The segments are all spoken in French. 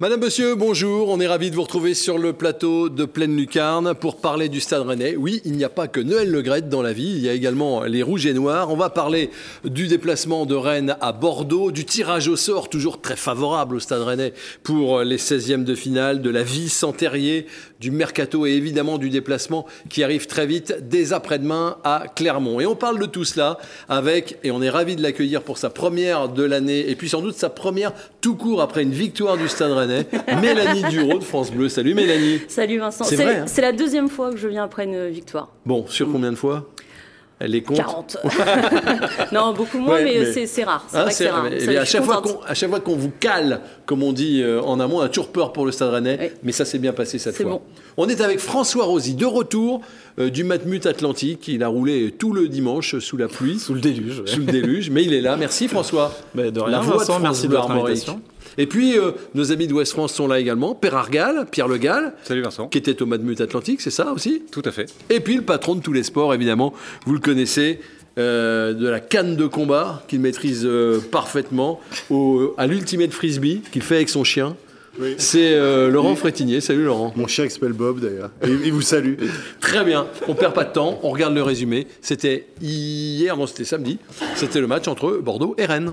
Madame, Monsieur, bonjour. On est ravis de vous retrouver sur le plateau de Pleine Lucarne pour parler du Stade Rennais. Oui, il n'y a pas que Noël Le Gret dans la vie, il y a également les Rouges et Noirs. On va parler du déplacement de Rennes à Bordeaux, du tirage au sort toujours très favorable au Stade Rennais pour les 16e de finale, de la vie sans terrier, du mercato et évidemment du déplacement qui arrive très vite dès après-demain à Clermont. Et on parle de tout cela avec, et on est ravis de l'accueillir pour sa première de l'année et puis sans doute sa première tout court après une victoire du Stade Rennais Mélanie Duro de France Bleu. Salut Mélanie. Salut Vincent. Hein. C'est la deuxième fois que je viens après une victoire. Bon, sur combien de fois? Elle est compte 40. non, beaucoup moins, mais, c'est rare. C'est ah, rare. Eh à, chaque fois à chaque fois qu'on vous cale, comme on dit euh, en amont, on a toujours peur pour le Stade Rennais, mais ça s'est bien passé cette fois. On est avec François Rosy, de retour euh, du Matmut Atlantique. Il a roulé tout le dimanche sous la pluie. Sous le déluge. Sous le déluge, mais il est là. Merci François. Mais de rien, Vincent, merci de votre invitation. Et puis, euh, nos amis d'Ouest France sont là également. Père Argal, Pierre Le Gall. Salut Vincent. Qui était au Madmut Atlantique, c'est ça aussi? Tout à fait. Et puis, le patron de tous les sports, évidemment, vous le connaissez. Euh, de la canne de combat qu'il maîtrise euh, parfaitement, à l'ultimate frisbee qu'il fait avec son chien. C'est Laurent Frétinier. Salut Laurent. Mon chien s'appelle Bob d'ailleurs. Il vous salue. Très bien. On perd pas de temps. On regarde le résumé. C'était hier, non, c'était samedi. C'était le match entre Bordeaux et Rennes.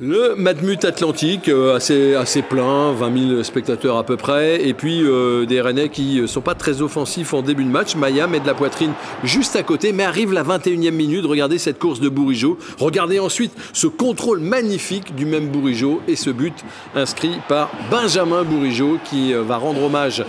Le Matmut Atlantique, euh, assez, assez plein, 20 000 spectateurs à peu près, et puis euh, des Rennais qui sont pas très offensifs en début de match. Maya met de la poitrine juste à côté, mais arrive la 21e minute. Regardez cette course de Bourigeau. Regardez ensuite ce contrôle magnifique du même Bourigeau et ce but inscrit par Benjamin Bourigeau qui euh, va rendre hommage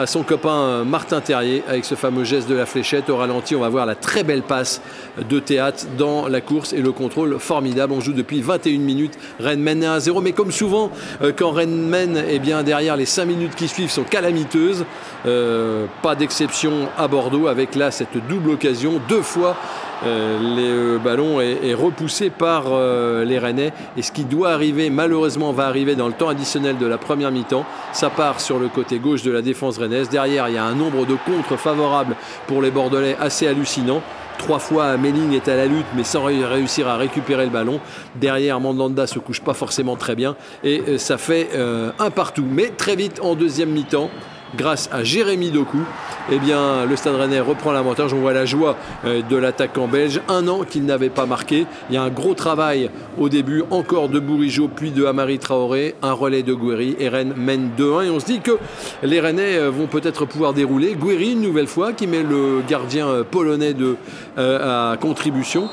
à son copain Martin Terrier avec ce fameux geste de la fléchette. Au ralenti, on va voir la très belle passe de théâtre dans la course et le contrôle formidable. On joue depuis 21 minutes. Rennes mène 1 0. Mais comme souvent, euh, quand Rennes mène, eh bien, derrière les 5 minutes qui suivent sont calamiteuses. Euh, pas d'exception à Bordeaux avec là cette double occasion. Deux fois euh, le ballon est, repoussé par euh, les Rennais. Et ce qui doit arriver, malheureusement, va arriver dans le temps additionnel de la première mi-temps. Ça part sur le côté gauche de la défense rennaise. Derrière, il y a un nombre de contres favorables pour les Bordelais assez hallucinant. Trois fois, Melling est à la lutte, mais sans réussir à récupérer le ballon. Derrière, Mandanda se couche pas forcément très bien. Et euh, ça fait un partout. Mais très vite, en deuxième mi-temps, grâce à Jérémy Doku, eh bien, le Stade Rennais reprend l'avantage. On voit la joie euh, de l'attaquant belge. Un an qu'il n'avait pas marqué. Il y a un gros travail au début, encore de Bourigeau, puis de Amari Traoré, un relais de Guéry et Rennes mène 2-1. Et on se dit que les Rennais euh, vont peut-être pouvoir dérouler. Guéry, une nouvelle fois, qui met le gardien euh, polonais de, à contribution.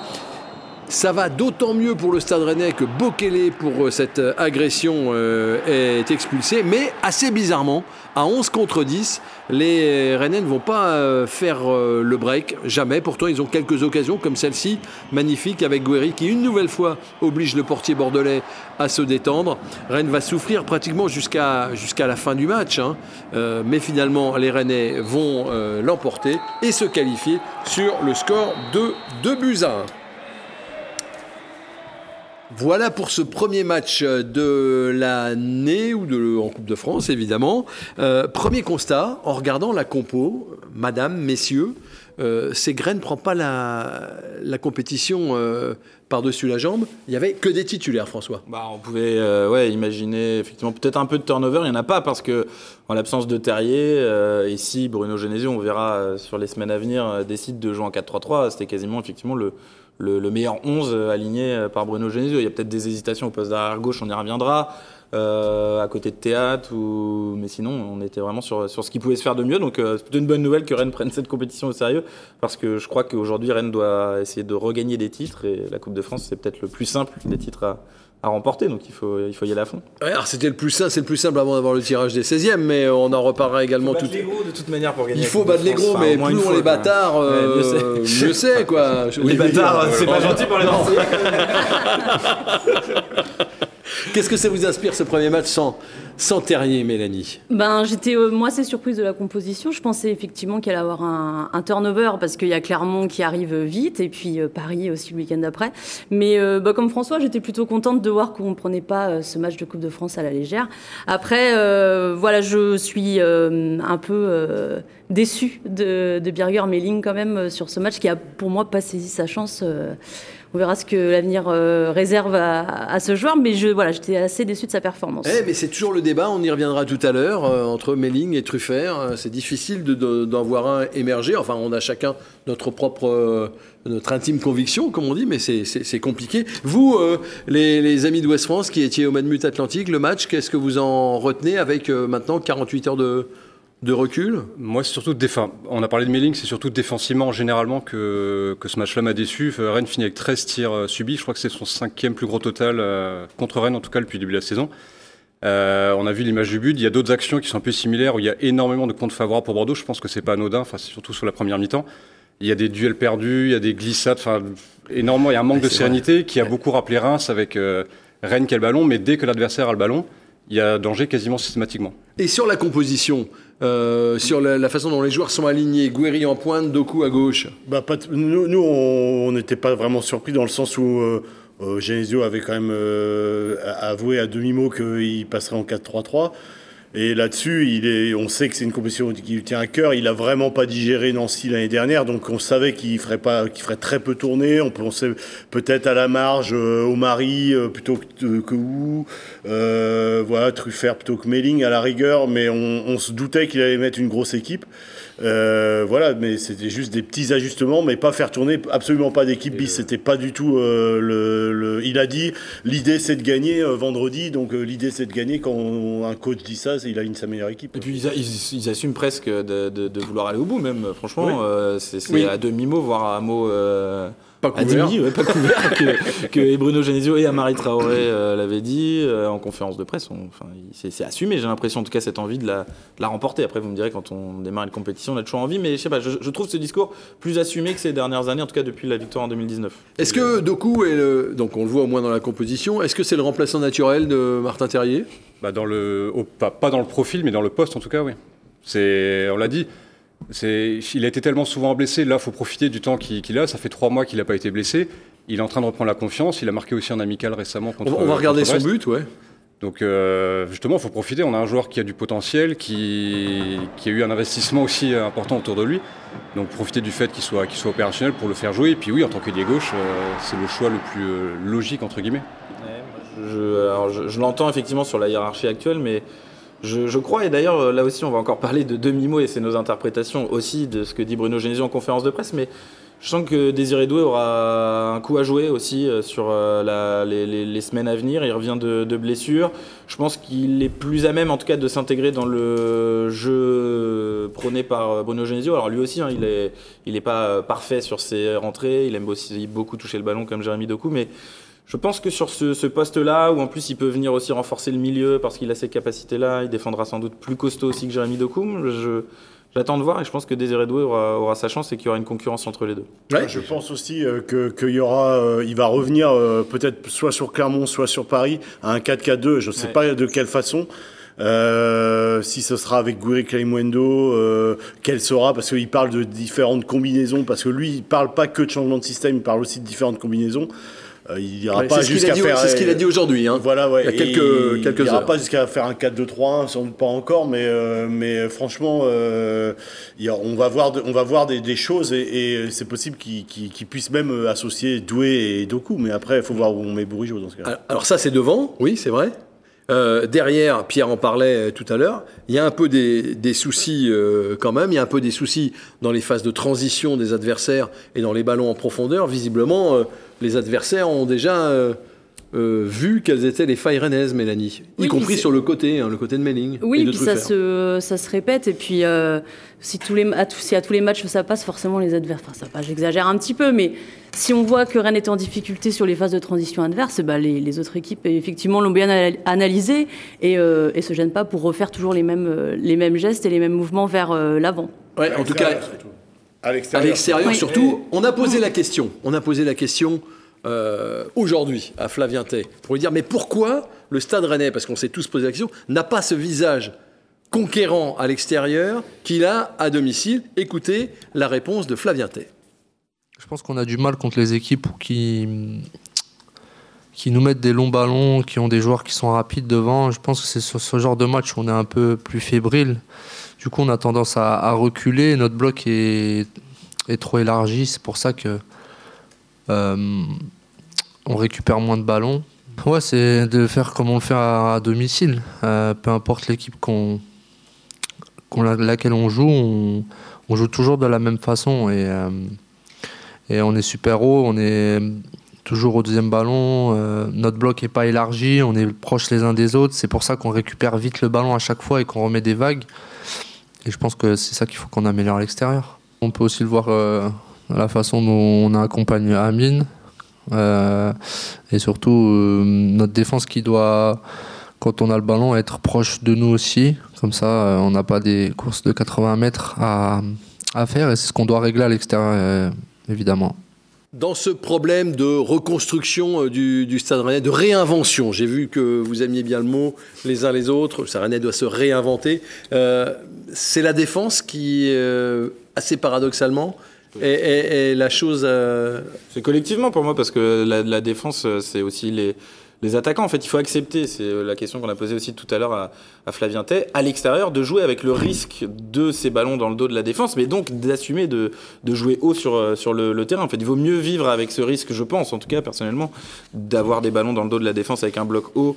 Ça va d'autant mieux pour le Stade Rennais que Bokele, pour cette agression, est expulsé. Mais assez bizarrement, à 11 contre 10, les Rennais ne vont pas euh, faire euh, le break, jamais. Pourtant, ils ont quelques occasions comme celle-ci, magnifique, avec Guéry, qui une nouvelle fois oblige le portier bordelais à se détendre. Rennes va souffrir pratiquement jusqu'à la fin du match. Hein. Euh, mais finalement, les Rennais vont l'emporter et se qualifier sur le score de 2 buts à 1. Voilà pour ce premier match de l'année ou en Coupe de France, évidemment. Euh, premier constat, en regardant la compo, madame, messieurs, euh, Ségren ne prend pas la, compétition euh, par-dessus la jambe. Il n'y avait que des titulaires, François. Bah, on pouvait euh, ouais, imaginer effectivement peut-être un peu de turnover. Il n'y en a pas parce que, en l'absence de Terrier, ici, Bruno Genesio, on verra sur les semaines à venir, décide de jouer en 4-3-3. C'était quasiment effectivement le, le, meilleur 11 aligné euh, par Bruno Genesio. Il y a peut-être des hésitations au poste d'arrière gauche, on y reviendra. Euh, à côté de théâtre, mais sinon on était vraiment sur, sur ce qui pouvait se faire de mieux. Donc euh, c'est une bonne nouvelle que Rennes prenne cette compétition au sérieux, parce que je crois qu'aujourd'hui Rennes doit essayer de regagner des titres, et la Coupe de France c'est peut-être le plus simple des titres à, à remporter, donc il faut, il faut y aller à fond. alors c'était le plus simple, c'est le plus simple avant d'avoir le tirage des 16e, mais on en reparlera également tout. les gros de toute manière pour gagner. Il faut battre les gros, mais plus on les bâtards, euh, mieux c'est quoi. Les bâtards, c'est pas gentil pour les Marseillais. Qu'est-ce que ça vous inspire ce premier match sans, sans Terrier, Mélanie? Ben, j'étais euh, moi assez surprise de la composition. Je pensais effectivement qu'il allait avoir un, turnover parce qu'il y a Clermont qui arrive vite et puis euh, Paris aussi le week-end d'après. Mais euh, bah, comme François, j'étais plutôt contente de voir qu'on ne prenait pas ce match de Coupe de France à la légère. Après, voilà, je suis un peu déçue de, de Birger Melling quand même sur ce match qui a pour moi pas saisi sa chance on verra ce que l'avenir réserve à, ce joueur. Mais je, voilà, j'étais assez déçu de sa performance. Eh, mais c'est toujours le débat, on y reviendra tout à l'heure, entre Melling et Truffert. C'est difficile d'en voir un émerger. Enfin, on a chacun notre propre notre intime conviction, comme on dit, mais c'est compliqué. Vous, les, amis de West France qui étiez au Manmut Atlantique, le match, qu'est-ce que vous en retenez avec maintenant 48 heures de, de recul Moi, c'est surtout défense. On a parlé de Melling, c'est surtout défensivement, généralement, que, que ce match-là m'a déçu. Euh, Rennes finit avec 13 tirs euh, subis. Je crois que c'est son cinquième plus gros total euh, contre Rennes, en tout cas, depuis le début de la saison. on a vu l'image du but. Il y a d'autres actions qui sont un peu similaires où il y a énormément de comptes favorables pour Bordeaux. Je pense que c'est pas anodin, enfin, surtout sur la première mi-temps. Il y a des duels perdus, il y a des glissades, enfin, énormément. Il y a un manque de sérénité qui a beaucoup rappelé Reims avec Rennes qui a le ballon, mais dès que l'adversaire a le ballon, il y a danger quasiment systématiquement. Et sur la composition, euh, sur la, façon dont les joueurs sont alignés, Guéry en pointe, Doku à gauche bah, Nous, on n'était pas vraiment surpris dans le sens où euh, euh Genesio avait quand même euh, avoué à demi-mot qu'il passerait en 4-3-3. Et là-dessus, il est, on sait que c'est une compétition qui lui tient à cœur. Il a vraiment pas digéré Nancy l'année dernière, donc on savait qu'il ferait pas, qu'il ferait très peu tourner. On pensait peut-être à la marge euh, au Mari euh, plutôt que, que où, euh, voilà, Truffert plutôt que Melling à la rigueur, mais on, on se doutait qu'il allait mettre une grosse équipe. Euh, voilà, mais c'était juste des petits ajustements, mais pas faire tourner absolument pas d'équipe bis. C'était pas du tout euh, le, Il a dit l'idée c'est de gagner euh, vendredi, donc l'idée c'est de gagner. Quand un coach dit ça, il a une sa meilleure équipe. Et puis ils, assument presque de, vouloir aller au bout, même. Franchement, c'est à demi mot, voire à mot pas couvert. pas couvert que, Bruno Genesio et Amari Traoré euh, l'avaient dit euh, en conférence de presse. enfin, c'est assumé, j'ai l'impression, en tout cas, cette envie de la, la, remporter. Après, vous me direz, quand on démarre une compétition, on a toujours envie, mais je sais pas, je, trouve ce discours plus assumé que ces dernières années, en tout cas depuis la victoire en 2019. Est-ce que Doku est le. Donc, on le voit au moins dans la composition, est-ce que c'est le remplaçant naturel de Martin Terrier? Bah dans le, pas, pas dans le profil, mais dans le poste, en tout cas, oui. On l'a dit il a été tellement souvent blessé. Là, il faut profiter du temps qu'il a. Ça fait trois mois qu'il n'a pas été blessé. Il est en train de reprendre la confiance. Il a marqué aussi un amical récemment contre. On va regarder son but, ouais. Donc euh, justement, il faut profiter. On a un joueur qui a du potentiel, qui, a eu un investissement aussi important autour de lui. Donc profiter du fait qu'il soit, soit opérationnel pour le faire jouer. Et puis oui, en tant qu'ailier gauche, euh, c'est le choix le plus euh, logique entre guillemets. je, je l'entends effectivement sur la hiérarchie actuelle, mais je, crois, et d'ailleurs là aussi on va encore parler de demi-mot et c'est nos interprétations aussi de ce que dit Bruno Genesio en conférence de presse, mais je sens que Désiré Doué aura un coup à jouer aussi euh, sur euh, les, semaines à venir. Il revient de, de blessure. Je pense qu'il est plus à même en tout cas de s'intégrer dans le jeu prôné par euh, Bruno Genesio. Alors lui aussi, hein, il n'est il est pas parfait sur ses rentrées. Il aime aussi beaucoup toucher le ballon comme Jérémy Doku, mais je pense que sur ce, poste-là, où en plus il peut venir aussi renforcer le milieu parce qu'il a ces capacités-là, il défendra sans doute plus costaud aussi que Jérémy Dokoum. Je, J'attends de voir et je pense que Désiré Doué aura, sa chance et qu'il y aura une concurrence entre les deux. Ouais, je pense aussi euh, qu'il y aura, euh, il va revenir euh, peut-être soit sur Clermont, soit sur Paris à un 4-4-2. Je ne sais pas de quelle façon. si ce sera avec Gouiri Claimwendo, quelle sera, parce qu'il parle de différentes combinaisons, parce que lui, il parle pas que de changement de système, il parle aussi de différentes combinaisons. Euh, il ira pas jusqu'à faire. C'est ce qu'il a dit aujourd'hui. Hein. Voilà, ouais. Il y a quelques, quelques il ira pas jusqu'à faire un 4-2-3-1, sans doute pas encore, mais, euh, mais franchement, euh, on va voir, on va voir des, des choses et, c'est possible qu'il qu puisse même associer Doué et Doku, mais après, il faut voir où on met Bourigeau dans ce cas. Alors, ça, c'est devant, oui, c'est vrai. derrière, Pierre en parlait tout à l'heure, il y a un peu des, des soucis quand même, il y a un peu des soucis dans les phases de transition des adversaires et dans les ballons en profondeur. Visiblement, les adversaires ont déjà euh, euh, vu quelles étaient les failles rennaises, Mélanie, y compris sur le côté, hein, le côté de Melling. Oui, et de puis ça se, ça se répète. Et puis, euh, si, tous les, à, si à tous les matchs ça passe, forcément les adversaires. Enfin, ça passe, j'exagère un petit peu, mais si on voit que Rennes est en difficulté sur les phases de transition adverse, bah, les, autres équipes, effectivement, l'ont bien analysé et, et se gênent pas pour refaire toujours les mêmes, les mêmes gestes et les mêmes mouvements vers l'avant. Ouais, en tout cas. À l'extérieur, surtout. On a posé la question. On a posé la question euh, aujourd'hui à Flavien Tay pour lui dire mais pourquoi le Stade Rennais, parce qu'on s'est tous posé la question, n'a pas ce visage conquérant à l'extérieur qu'il a à domicile? Écoutez la réponse de Flavien Tay. Je pense qu'on a du mal contre les équipes qui qui nous mettent des longs ballons, qui ont des joueurs qui sont rapides devant. Je pense que c'est sur ce genre de match où on est un peu plus fébrile. Du coup, on a tendance à, reculer. Notre bloc est, trop élargi. C'est pour ça que euh, on récupère moins de ballons. Ouais, c'est de faire comme on le fait à, domicile. Euh, peu importe l'équipe qu'on, laquelle on joue, on, joue toujours de la même façon. Et, euh, et on est super haut, on est toujours au deuxième ballon. Euh, notre bloc n'est pas élargi, on est proches les uns des autres. C'est pour ça qu'on récupère vite le ballon à chaque fois et qu'on remet des vagues. Et je pense que c'est ça qu'il faut qu'on améliore à l'extérieur. On peut aussi le voir la façon dont on a accompagné Amine. Euh, et surtout, euh, notre défense qui doit, quand on a le ballon, être proche de nous aussi. Comme ça, euh, on n'a pas des courses de 80 mètres à, à faire. Et c'est ce qu'on doit régler à l'extérieur, évidemment. Dans ce problème de reconstruction du, du Stade Rennais, de réinvention, j'ai vu que vous aimiez bien le mot les uns les autres, le Stade Rennais doit se réinventer. c'est la défense qui, assez paradoxalement, et, la chose. Euh, c'est collectivement pour moi, parce que la, défense, euh, c'est aussi les, les, attaquants. En fait, il faut accepter, c'est euh, la question qu'on a posée aussi tout à l'heure à, Flavien Tay, à l'extérieur, de jouer avec le risque de ces ballons dans le dos de la défense, mais donc d'assumer de, jouer haut sur, sur le, le, terrain. En fait, il vaut mieux vivre avec ce risque, je pense, en tout cas, personnellement, d'avoir des ballons dans le dos de la défense avec un bloc haut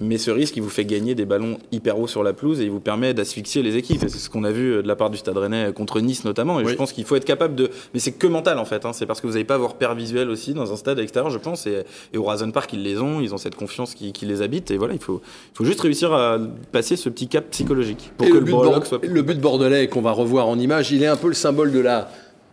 mais ce risque, il vous fait gagner des ballons hyper hauts sur la pelouse et il vous permet d'asphyxier les équipes. c'est ce qu'on a vu de la part du Stade Rennais contre Nice notamment. Et je pense qu'il faut être capable de. Mais c'est que mental en fait. Hein. C'est parce que vous n'avez pas vos repères visuels aussi dans un stade extérieur, je pense. Et, au Horizon Park, ils les ont. Ils ont cette confiance qui, les habite. Et voilà, il faut, faut juste réussir à passer ce petit cap psychologique pour que le, but soit le but bordelais qu'on va revoir en image, il est un peu le symbole de la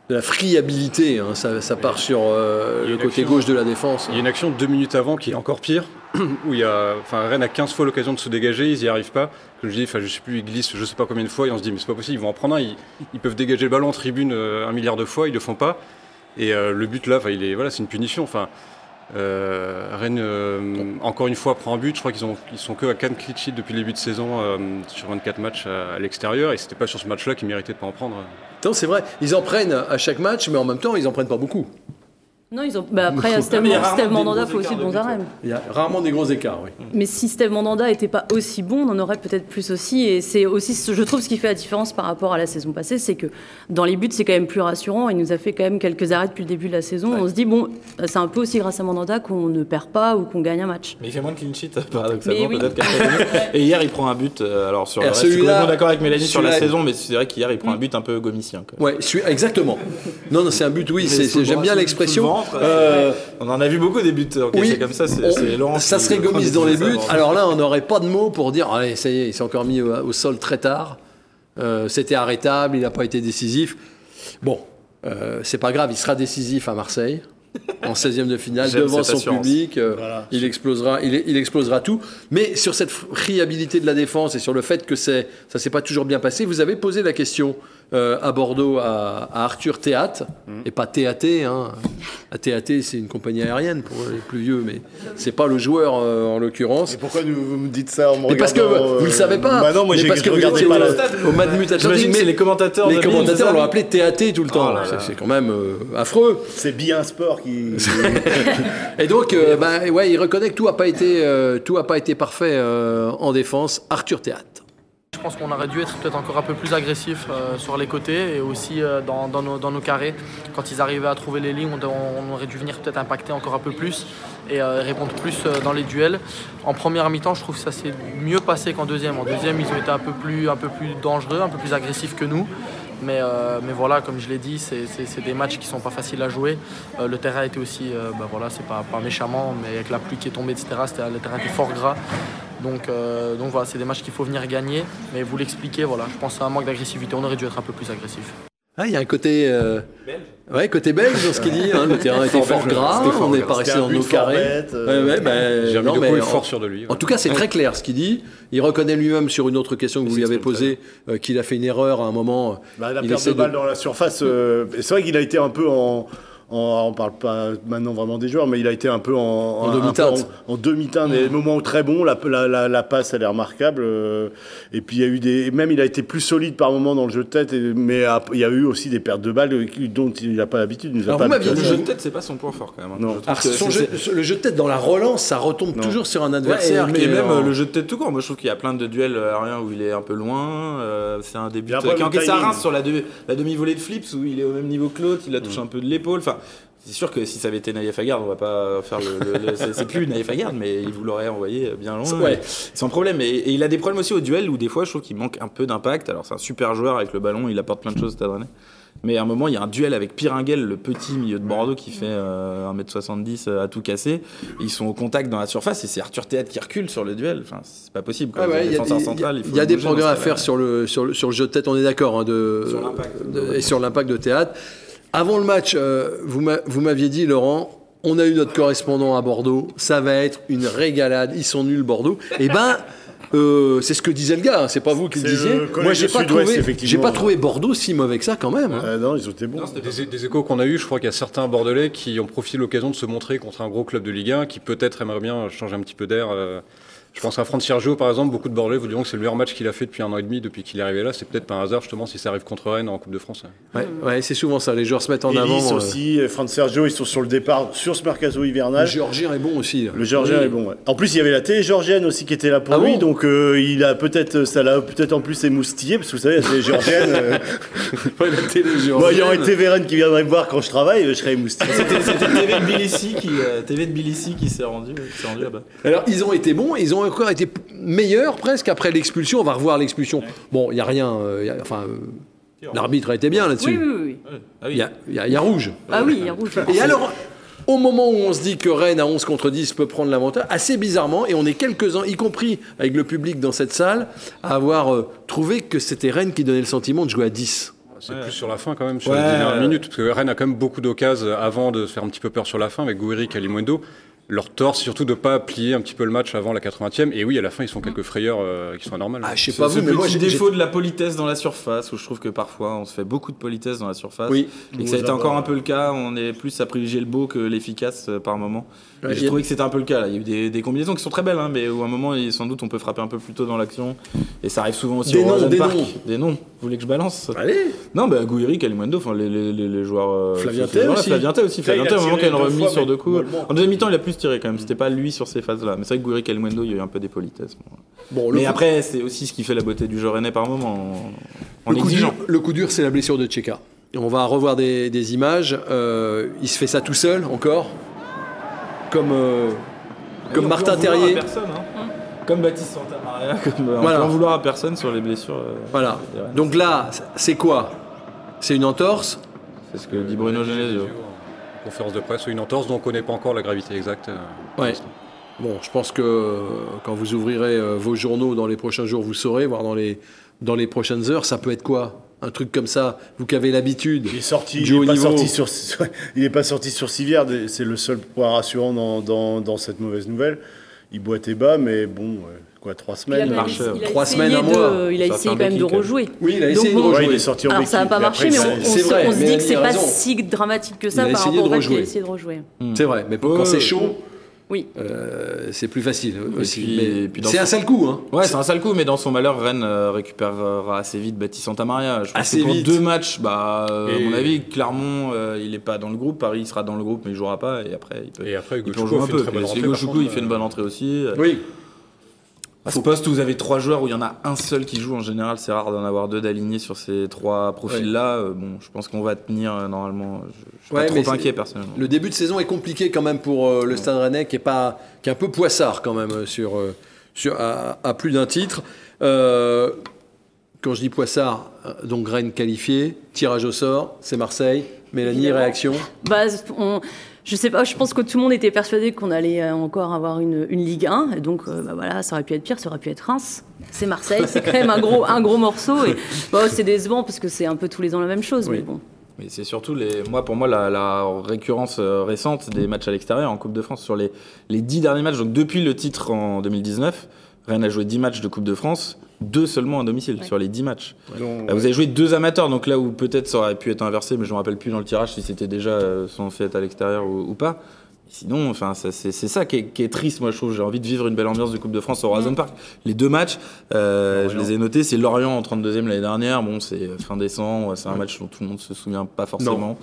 de la friabilité. Hein. Ça, part sur euh, le côté gauche de la défense. Il y a une action deux minutes avant qui est encore pire, où il y a, enfin, Rennes a 15 fois l'occasion de se dégager, ils n'y arrivent pas. Comme je dis, enfin, je sais plus, ils glissent je sais pas combien de fois, et on se dit, mais c'est pas possible, ils vont en prendre un, ils, peuvent dégager le ballon en tribune euh, un milliard de fois, ils le font pas. Et euh, le but là, il est, voilà, c'est une punition. Enfin, Rennes, encore une fois, prend un but. Je crois qu'ils ont, ils sont que à 4 clean depuis le début de saison sur 24 matchs à, l'extérieur. Et c'était pas sur ce match-là qu'ils méritaient de pas en prendre c'est vrai. Ils en prennent à chaque match, mais en même temps, ils en prennent pas beaucoup. Non, ils ont. Bah après, Steve, Steve Mandanda fait aussi de bons arènes. Il y a rarement des gros écarts, oui. Mais si Steve Mandanda n'était pas aussi bon, on en aurait peut-être plus aussi. Et c'est aussi, je trouve, ce qui fait la différence par rapport à la saison passée, c'est que dans les buts, c'est quand même plus rassurant. Il nous a fait quand même quelques arrêts depuis le début de la saison. On se dit, bon, c'est un peu aussi grâce à Mandanda qu'on ne perd pas ou qu'on gagne un match. Mais il fait moins de clean sheet, paradoxalement, peut-être Et hier, il prend un but. Euh, alors, sur le reste, je suis complètement d'accord avec Mélanie sur la saison, mais c'est vrai qu'hier, il prend un but un peu gomicien. Ouais, exactement. Non, non, c'est un but, oui. J'aime bien l'expression. On en a vu beaucoup des buts oui, comme ça, c'est. Ça serait Gomis dans les buts. Alors là, on n'aurait pas de mots pour dire allez, ça y est, il s'est encore mis au, sol très tard. Euh, c'était arrêtable, il n'a pas été décisif. Bon, euh, c'est pas grave, il sera décisif à Marseille. en 16e de finale devant son public, euh, il explosera, il, il, explosera tout. Mais sur cette friabilité de la défense et sur le fait que c'est, ça s'est pas toujours bien passé, vous avez posé la question euh, à Bordeaux à, Arthur Théâtre, mm. et pas TAT. Hein. TAT, c'est une compagnie aérienne pour les plus vieux, mais c'est pas le joueur euh, en l'occurrence. Et pourquoi vous me dites ça en me Parce que vous ne le savez pas. Bah non, moi j'ai regardé pas au, au Madmut Atlantique. Mais les commentateurs, les commentateurs l'ont appelé TAT tout le temps. Oh c'est quand même euh, affreux. C'est bien sport qui. et donc, bah, ouais, il reconnaît que tout n'a pas été, tout a pas été parfait en défense. Arthur Théâtre. Je pense qu'on aurait dû être peut-être encore un peu plus agressif euh, sur les côtés et aussi euh, dans, nos, carrés. Quand ils arrivaient à trouver les lignes, on, aurait dû venir peut-être impacter encore un peu plus et euh, répondre plus dans les duels. En première mi-temps, je trouve que ça s'est mieux passé qu'en deuxième. En deuxième, ils ont été un peu plus, un peu plus dangereux, un peu plus agressifs que nous. Mais, voilà, comme je l'ai dit, c'est des matchs qui sont pas faciles à jouer. le terrain était aussi, ben voilà, c'est pas, pas méchamment, mais avec la pluie qui est tombée, etc., le terrain était fort gras. Donc, euh, donc voilà, c'est des matchs qu'il faut venir gagner. Mais vous l'expliquez, voilà, je pense à un manque d'agressivité. On aurait dû être un peu plus agressif. Ah, il y a un côté. Euh... Ouais, côté belge dans ce qu'il dit. Hein, le terrain était fort gras, on n'est pas resté dans nos carrés. Euh... Ouais, bah, non, mais fort sur de lui. En tout cas, c'est très clair ce qu'il dit. Il reconnaît lui-même sur une autre question que vous lui avez posée euh, qu'il a fait une erreur à un moment. Bah, la perte de balle dans la surface. Euh, c'est vrai qu'il a été un peu en on ne parle pas maintenant vraiment des joueurs, mais il a été un peu en, en demi-teinte. En, demi-teinte, des moments très bons. La, la, la, passe, elle est remarquable. Euh, et puis il y a eu des, même il a été plus solide par moments dans le jeu de tête, mais il y a eu aussi des pertes de balles dont il n'a pas l'habitude. le jeu de tête, c'est pas son point fort quand même. Hein. Non. le jeu de tête dans la relance, ça retombe toujours sur un adversaire. et, même le jeu de tête tout court. Moi, je trouve qu'il y a plein de duels aériens où il est un peu loin. Euh, c'est un début qui encaisse sa rince sur la, demi-volée de flips où il est au même niveau que l'autre. Il la touche mm. un peu de l'épaule. Enfin, C'est sûr que si ça avait été Naïef Aguerd, on va pas faire le. le- le- c'est- plus Naïef Aguerd, mais il vous l'aurait envoyé bien loin. Ouais. Sans problème. Et, et il a des problèmes aussi au duel où des fois je trouve qu'il manque un peu d'impact. Alors c'est un super joueur avec le ballon, il apporte plein de choses Rennais. Mais à un moment, il y a un duel avec Piringuel, le petit milieu de Bordeaux qui fait euh, 1m70 à tout casser. Ils sont au contact dans la surface et c'est Arthur Théâtre qui recule sur le duel. Enfin, c'est pas possible. Ah ouais, il y a, central, il y des progrès à faire sur le, sur, le, sur le jeu de tête, on est d'accord, hein, de, Sur l'impact. de- et sur l'impact de théâtre. Avant le match, euh, vous m'a- vous m'aviez dit, Laurent, on a eu notre correspondant à Bordeaux, ça va être une régalade, ils sont nuls Bordeaux. Eh ben, euh, c'est ce que disait le gars, hein, c'est pas vous qui le disiez. le Moi, j'ai pas, trouvé, pas trouvé Bordeaux si mauvais que ça quand même. hein. Euh, non, ils ont été bons. Des, des échos qu'on a eu, je crois qu'il y a certains Bordelais qui ont profité de l'occasion de se montrer contre un gros club de Ligue 1 qui peut-être aimerait bien changer un petit peu d'air. euh. Je pense à Franck Sergio, par exemple. Beaucoup de Bordelais vous diront que c'est le meilleur match qu'il a fait depuis un an et demi, depuis qu'il est arrivé là. C'est peut-être pas un hasard, justement, si ça arrive contre Rennes en Coupe de France. Ouais, ouais, c'est souvent ça, les joueurs se mettent en avant. Ellis euh, aussi, euh, Franz Sergio, ils sont sur le départ sur ce mercato le hivernal. Géorgien est bon aussi. Le Géorgien Oui. est bon. ouais. En plus, il y avait la télé géorgienne aussi qui était là pour Ah lui, bon donc euh, il a peut-être, ça l'a peut-être en plus émoustillé, parce que vous savez, la télé géorgienne. euh, Ouais, la télé moi, ayant géorgienne. été Vérène qui viendrait me voir quand je travaille, je serais émoustillé. C'était TV de Tbilissi qui, euh, TV de Tbilissi qui s'est rendu, qui s'est rendu là-bas. Alors, ils ont été bons, ils ont encore été meilleurs presque après l'expulsion. On va revoir l'expulsion. Bon, il n'y a rien. euh, il y a- enfin, euh, l'arbitre a été bien là-dessus. oui, oui. oui. Ah Il y, a- il y a- il y a rouge. Ah oui, il y a rouge. Et alors, au moment où on se dit que Rennes à 11 contre 10 peut prendre l'avantage, assez bizarrement, et on est quelques-uns, y compris avec le public dans cette salle, à avoir euh, trouvé que c'était Rennes qui donnait le sentiment de jouer à 10. C'est plus sur la fin quand même, sur Ouais, les dernières minutes, parce que Rennes a quand même beaucoup d'occasions avant de se faire un petit peu peur sur la fin avec Gouiri, Kalimundo. Leur tort, c'est surtout de ne pas plier un petit peu le match avant la 80e. Et oui, à la fin, ils font quelques frayeurs euh, qui sont anormales. Ah, je sais pas vous, mais moi, petit j'ai- défaut de la politesse dans la surface, où je trouve que parfois on se fait beaucoup de politesse dans la surface, Oui. et que ça a été encore un peu le cas, on est plus à privilégier le beau que l'efficace euh, par moment. Et Ouais, J'ai a- trouvé que c'était un peu le cas. Là. Il y a eu des, des combinaisons qui sont très belles, hein, mais où à un moment, sans doute, on peut frapper un peu plus tôt dans l'action. Et ça arrive souvent aussi Des au noms, des Park. noms. Des noms. Vous voulez que je balance Allez Non, bah Gouiri, Kalimundo, enfin les, les, les, les joueurs. euh, Flavienté aussi. Flavienté aussi. Flavienté, un moment, tiré qui a une remise sur deux coups. En deuxième mi-temps, il a plus tiré quand même. C'était pas lui sur ces phases-là. Mais c'est vrai que Gouiri, Kalimundo, il y a eu un peu des politesses. Bon. Mais coup- après, c'est aussi ce qui fait la beauté du jeu rennais par moment, en, en le, coup dur, le coup dur, c'est la blessure de Tcheka. On va revoir des, des images. Euh, il se fait ça tout seul, encore. Comme, euh, comme Martin Terrier. personne, hein. Comme Baptiste Santamaria, comme euh, on Voilà. peut en vouloir à personne sur les blessures. euh, Voilà. des. Donc là, c'est quoi? C'est une entorse? C'est ce que dit Bruno Genesio. En conférence de presse, une entorse dont on ne connaît pas encore la gravité exacte. euh, pour Ouais. l'instant. Bon, je pense que euh, quand vous ouvrirez euh, vos journaux dans les prochains jours, vous saurez, voire dans les, dans les prochaines heures, ça peut être quoi? Un truc comme ça, vous qui avez l'habitude. Il est sorti, Du il haut est, pas niveau. sorti sur, il est pas sorti sur Sivière, c'est le seul point rassurant dans, dans, dans cette mauvaise nouvelle. Il boitait bas, mais bon, euh, quoi, trois Il a, semaines. il a trois semaines, un de- mois. Il a essayé un quand même de rejouer. Oui, il a Donc essayé bon, de Ouais, rejouer. il est sorti en Alors ça n'a pas mais marché, après, mais on, se, vrai, on se dit que c'est pas si dramatique que ça par rapport au fait qu'il a essayé de rejouer. C'est vrai, mais Ouais, quand c'est chaud, Oui. euh, c'est plus facile aussi. et c'est son- un sale coup, hein. Ouais, c'est un sale coup, mais dans son malheur, Rennes euh, récupérera assez vite Baptiste Santamaria. Je pense Assez que pour vite. deux matchs, bah, euh, à mon avis, Clermont, euh, il est pas dans le groupe. Paris, il sera dans le groupe, mais il jouera pas. Et après, il peut, Et après, il peut en jouer Choukou un peu. Hugo il fait une bonne entrée aussi. Oui. À ce poste où vous avez trois joueurs, où il y en a un seul qui joue, en général, c'est rare d'en avoir deux d'alignés sur ces trois profils-là. Euh, Bon, je pense qu'on va tenir euh, normalement. Je, je suis Ouais, pas trop inquiet personnellement. Le début de saison est compliqué quand même pour euh, le Stade Rennais, qui est pas, qui est un peu poissard quand même sur, euh, sur à, à plus d'un titre. Euh, quand je dis poissard, donc Rennes qualifié, tirage au sort, c'est Marseille. Mélanie, Évidemment. réaction? Bah, on- je sais pas, je pense que tout le monde était persuadé qu'on allait euh, encore avoir une, une Ligue 1. Et donc, euh, bah voilà, ça aurait pu être pire, ça aurait pu être Reims. C'est Marseille, c'est quand même un gros, un gros morceau. Et bon, c'est décevant parce que c'est un peu tous les ans la même chose. Oui. Mais bon. Mais c'est surtout les, moi pour moi la, la récurrence euh, récente des matchs à l'extérieur en Coupe de France sur les, les 10 derniers matchs. Donc depuis le titre en 2019, Rennes a joué 10 matchs de Coupe de France, deux seulement à domicile Ouais. sur les 10 matchs. Donc, Vous avez joué deux amateurs, donc là où peut-être ça aurait pu être inversé, mais je me rappelle plus dans le tirage si c'était déjà euh, censé être à l'extérieur ou, ou pas. Sinon, enfin, c'est ça qui est, qui est triste, moi je trouve. J'ai envie de vivre une belle ambiance de Coupe de France au Horizon Park. Les deux matchs, euh, je les ai notés. C'est Lorient en 32e l'année dernière. Bon, c'est fin décembre. C'est un match dont tout le monde se souvient pas forcément.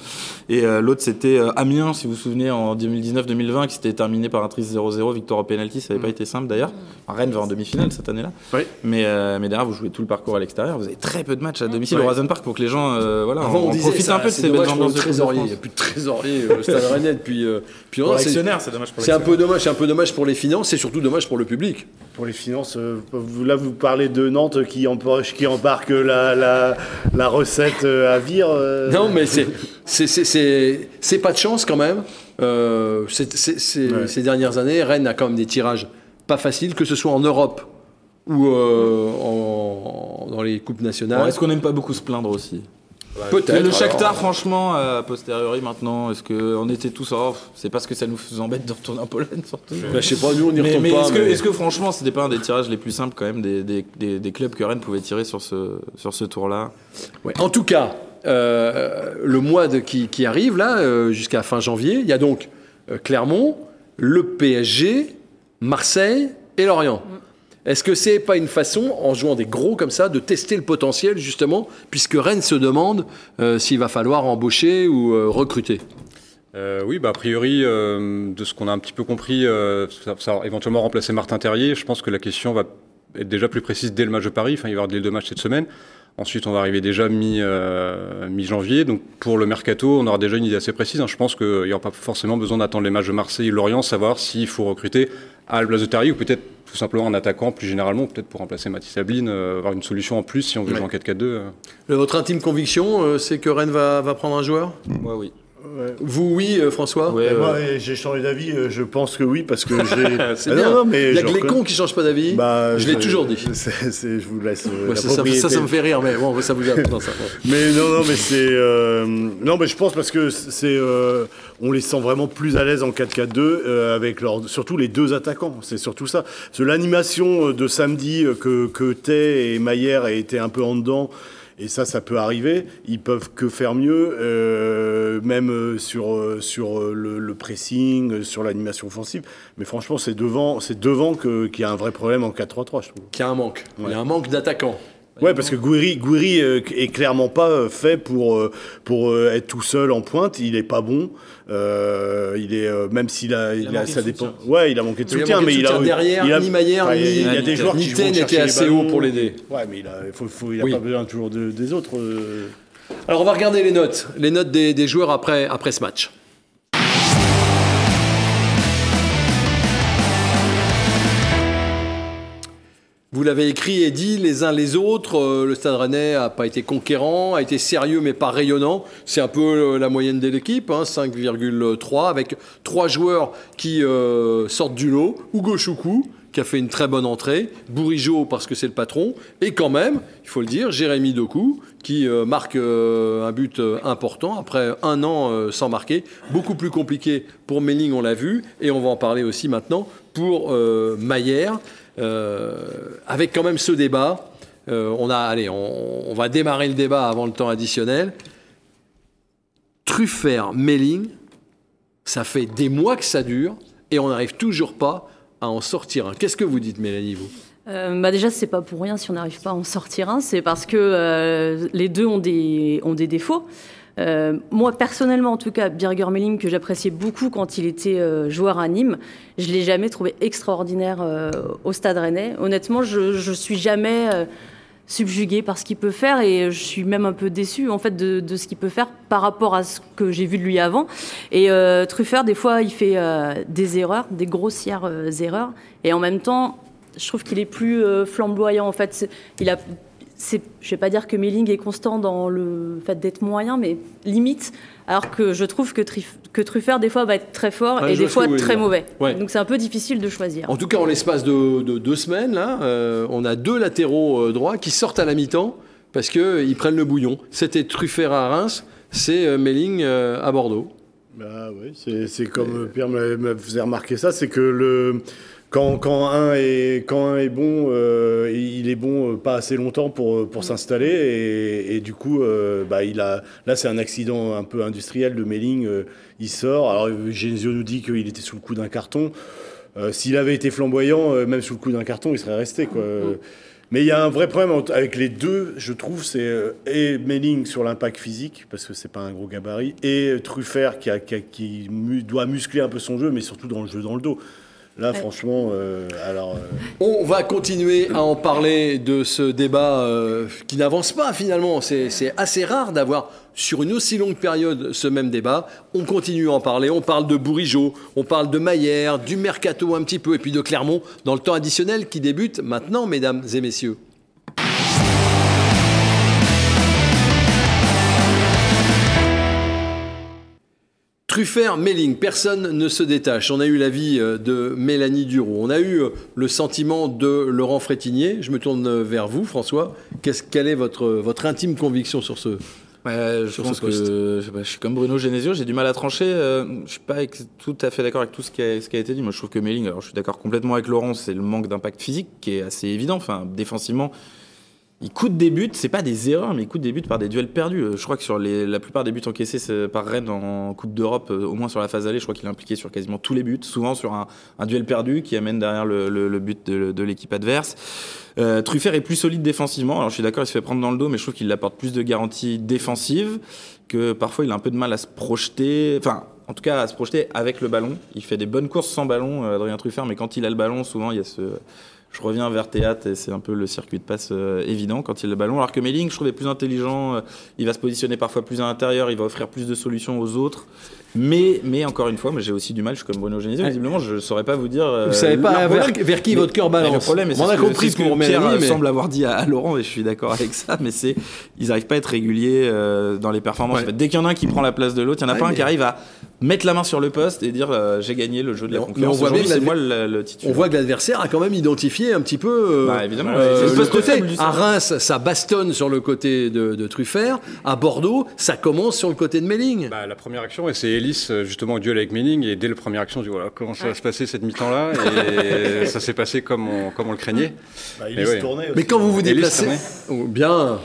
Et euh, l'autre, c'était euh, Amiens, si vous vous souvenez, en 2019-2020, qui s'était terminé par un triste 0-0, victoire au penalty. Ça n'avait pas été simple d'ailleurs. Rennes va en demi-finale cette année-là. Oui. Mais, mais derrière, vous jouez tout le parcours à l'extérieur. Vous avez très peu de matchs à domicile Ouais. au Horizon Park pour que les gens, voilà, Avant, on en disait profitent ça, un peu de ces belles ambiances. Il n'y a plus de trésorier au Stade Rennais depuis. puis Pour c'est- l'actionnaire, c'est dommage pour C'est un peu dommage, c'est un peu dommage pour les finances, c'est surtout dommage pour le public. Pour les finances, euh, là vous parlez de Nantes qui empoche, qui embarque la, la, la recette euh, à vire. euh, Non, mais c'est pas de chance quand même. Euh, Ouais. Ces dernières années, Rennes a quand même des tirages pas faciles, que ce soit en Europe ou euh, en- dans les coupes Bon, nationales. Est-ce qu'on n'aime pas beaucoup se plaindre aussi? Peut-être. Le alors. Shakhtar, franchement, a posteriori maintenant, est-ce qu'on était tous oh, c'est parce que ça nous embête de retourner en Pologne surtout. Bah, je sais pas, nous on Mais, retourne mais pas. est-ce que, mais- est-ce que franchement, c'était pas un des tirages les plus simples quand même des, des, des- des clubs que Rennes pouvait tirer sur ce, sur ce tour-là? Ouais. En tout cas, euh, le mois de- qui, qui arrive, là, euh, jusqu'à fin janvier, il y a donc euh, Clermont, le PSG, Marseille et Lorient. Est-ce que c'est pas une façon, en jouant des gros comme ça, de tester le potentiel, justement, puisque Rennes se demande euh, s'il va falloir embaucher ou euh, recruter? Euh, oui, bah, a priori, de ce qu'on a un petit peu compris, ça, ça va éventuellement remplacer Martin Terrier. Je pense que la question va être déjà plus précise dès le match de Paris. Enfin, il va y avoir les deux matchs cette semaine. Ensuite, on va arriver déjà mi, euh, mi-janvier. Donc, pour le mercato, on aura déjà une idée assez précise. hein. Je pense qu'il n'y aura pas forcément besoin d'attendre les matchs de Marseille et Lorient, savoir s'il faut recruter à la place de Terrier ou peut-être tout simplement un attaquant plus généralement, peut-être pour remplacer Mathis Sabline, euh, avoir une solution en plus si on veut Ouais. jouer en 4-4-2. euh. Euh, Votre intime conviction, euh, c'est que Rennes va, va prendre un joueur? Moi, oui. Ouais. Vous, oui, euh, François Ouais, Et ouais. moi, j'ai changé d'avis. euh, Je pense que oui, parce que j'ai. C'est Ah bien. non, non, mais Il y a que les cons qui changent pas d'avis. Bah, je l'ai toujours dit. je vous laisse. euh, Ouais, la ça, ça- me fait rire, mais bon, ça vous a. non, ça-. Mais non, non, mais c'est. euh, non, mais je pense parce que c'est. euh, on les sent vraiment plus à l'aise en 4-4-2 euh, avec leur, surtout les deux attaquants. C'est surtout ça. L'animation de samedi que, que Tay et Maillère aient été un peu en dedans. Et ça, ça peut arriver. Ils peuvent que faire mieux, euh, même euh, sur, euh, sur le, le pressing, sur l'animation offensive. Mais franchement, c'est devant, c'est devant que- qu'il y a un vrai problème en 4-3-3, je trouve. Qu'il y a un manque. Il y a un manque d'attaquants. Ouais, parce que Gouiri, Gouiri euh, est clairement pas euh, fait pour, euh, pour être tout seul en pointe. Il est pas bon. Euh, il est même s'il a, il a, manqué ça dépend. Ouais, il a manqué de Il a soutien, mais il a derrière, il a- ni Maillère, Enfin, il a- ni- il y a des joueurs qui vont était assez haut pour l'aider. Ouais, mais il a, il faut, faut- il a Oui. pas besoin toujours de- des autres. Alors, on va regarder les notes. Les notes des, des joueurs après, après ce match. Vous l'avez écrit et dit les uns les autres. euh, le Stade Rennais n'a pas été conquérant, a été sérieux mais pas rayonnant. C'est un peu euh, la moyenne de l'équipe, hein, 5,3 avec trois joueurs qui euh, sortent du lot. Hugo Choukou qui a fait une très bonne entrée, Bourigeau parce que c'est le patron, et quand même, il faut le dire, Jérémy Doku qui marque un but important après un an sans marquer. Beaucoup plus compliqué pour Melling, on l'a vu, et on va en parler aussi maintenant pour Maillère. Euh, avec quand même ce débat, euh, on a, allez, on, va démarrer le débat avant le temps additionnel. Truffert, Melling, ça fait des mois que ça dure et on n'arrive toujours pas à en sortir un. Qu'est-ce que vous dites, Mélanie, vous? Euh, bah déjà, c'est pas pour rien si on n'arrive pas à en sortir un, c'est parce que euh, les deux ont des, ont des défauts. Euh, moi, personnellement, en tout cas, Birger Melling, que j'appréciais beaucoup quand il était euh, joueur à Nîmes, je l'ai jamais trouvé extraordinaire euh, au Stade Rennais. Honnêtement, je, je suis jamais subjuguée par ce qu'il peut faire et je suis même un peu déçue en fait de, ce qu'il peut faire par rapport à ce que j'ai vu de lui avant. Et Truffert, des fois, il fait des erreurs, des grossières erreurs, et en même temps, je trouve qu'il est plus flamboyant. En fait, il a, je vais pas dire que Melling est constant dans le fait d'être moyen, mais limite. Alors que je trouve que, Trif- que Truffert des fois va être très fort Ouais, et des fois très mauvais. Ouais. Donc c'est un peu difficile de choisir. En tout cas, en l'espace de, de deux semaines, là, euh, on a deux latéraux euh, droits qui sortent à la mi-temps parce qu'ils prennent le bouillon. C'était Truffert à Reims, c'est euh, Melling euh, à Bordeaux. Bah oui, c'est comme Pierre me faisait remarquer ça, c'est que le quand, quand, un est, quand un est bon, euh, il est bon euh, pas assez longtemps pour, pour s'installer. Et, et, du coup, euh, bah, il a, là, c'est un accident un peu industriel de Melling. euh, il sort. Alors, Genesio nous dit qu'il était sous le coup d'un carton. Euh, S'il avait été flamboyant, euh, même sous le coup d'un carton, il serait resté. Quoi. Mais il y a un vrai problème avec les deux, je trouve, c'est euh, et Melling sur l'impact physique, parce que c'est pas un gros gabarit, et Truffert qui, a- qui, a- qui mu- doit muscler un peu son jeu, mais surtout dans le jeu dans le dos. Là, franchement, euh, alors. euh, On va continuer à en parler de ce débat euh, qui n'avance pas finalement. C'est c'est assez rare d'avoir sur une aussi longue période ce même débat. On continue à en parler. On parle de Bourigeau, on parle de Maillère, du Mercato un petit peu, et puis de Clermont dans le temps additionnel qui débute maintenant, mesdames et messieurs. Truffert, Melling, personne ne se détache. On a eu l'avis euh, de Mélanie Duro. On a eu euh, le sentiment de Laurent Frétinier. Je me tourne euh, vers vous, François. Qu'est-ce, quelle est votre, votre intime conviction sur ce Ouais, je Sur pense que je, suis comme Bruno Genesio, j'ai du mal à trancher. je suis pas tout à fait d'accord avec tout ce qui, a, ce qui a été dit. Moi, je trouve que Melling, alors je suis d'accord complètement avec Laurent, c'est le manque d'impact physique qui est assez évident. Enfin, défensivement, il coûte des buts, c'est pas des erreurs, mais il coûte des buts par des duels perdus. Euh, Je crois que sur les, la plupart des buts encaissés par Rennes en Coupe d'Europe, euh, au moins sur la phase allée, je crois qu'il est impliqué sur quasiment tous les buts, souvent sur un, un duel perdu qui amène derrière le, le- le but de, de l'équipe adverse. Euh, Truffert est plus solide défensivement. Alors je suis d'accord, il se fait prendre dans le dos, mais je trouve qu'il apporte plus de garanties défensives, que parfois il a un peu de mal à se projeter. Enfin, en tout cas, à se projeter avec le ballon. Il fait des bonnes courses sans ballon, euh, Adrien Truffert, mais quand il a le ballon, souvent il y a ce. Je reviens vers théâtre et c'est un peu le circuit de passe euh, évident quand il a le ballon. Alors que Melling, je trouve, est plus intelligent. euh, il va se positionner parfois plus à l'intérieur, il va offrir plus de solutions aux autres. Mais, mais encore une fois, moi j'ai aussi du mal. Je suis comme Bruno Genesio. Visiblement, je ne saurais pas vous dire. euh, Vous savez pas vers, vers qui Mais- votre cœur balance Le problème, On a ce que- compris ce pour que Pierre euh, mais semble avoir dit à, à Laurent, et je suis d'accord avec ça, mais c'est ils n'arrivent pas à être réguliers euh, dans les performances. Ouais. En fait, dès qu'il y en a un qui prend la place de l'autre, il n'y en a Ouais, pas un qui arrive à mettre la main sur le poste et dire euh, j'ai gagné le jeu de la mais concurrence. on voit bien que c'est la- moi le, le titulaire. On voit que l'adversaire a quand même identifié un petit peu euh, Bah, évidemment, euh, c'est le côté. À. Reims, ça bastonne sur le côté de, de Truffert. À Bordeaux, ça commence sur le côté de Melling. Bah, la première action, et c'est Ellis euh, justement au duel avec Melling, et dès la première action, je dis voilà, comment ça va se passer cette mi-temps-là Et ça s'est passé comme on, comme on le craignait. bah, se ouais. tournait aussi. Mais quand vous vous Ellis déplacez. Oh, bien.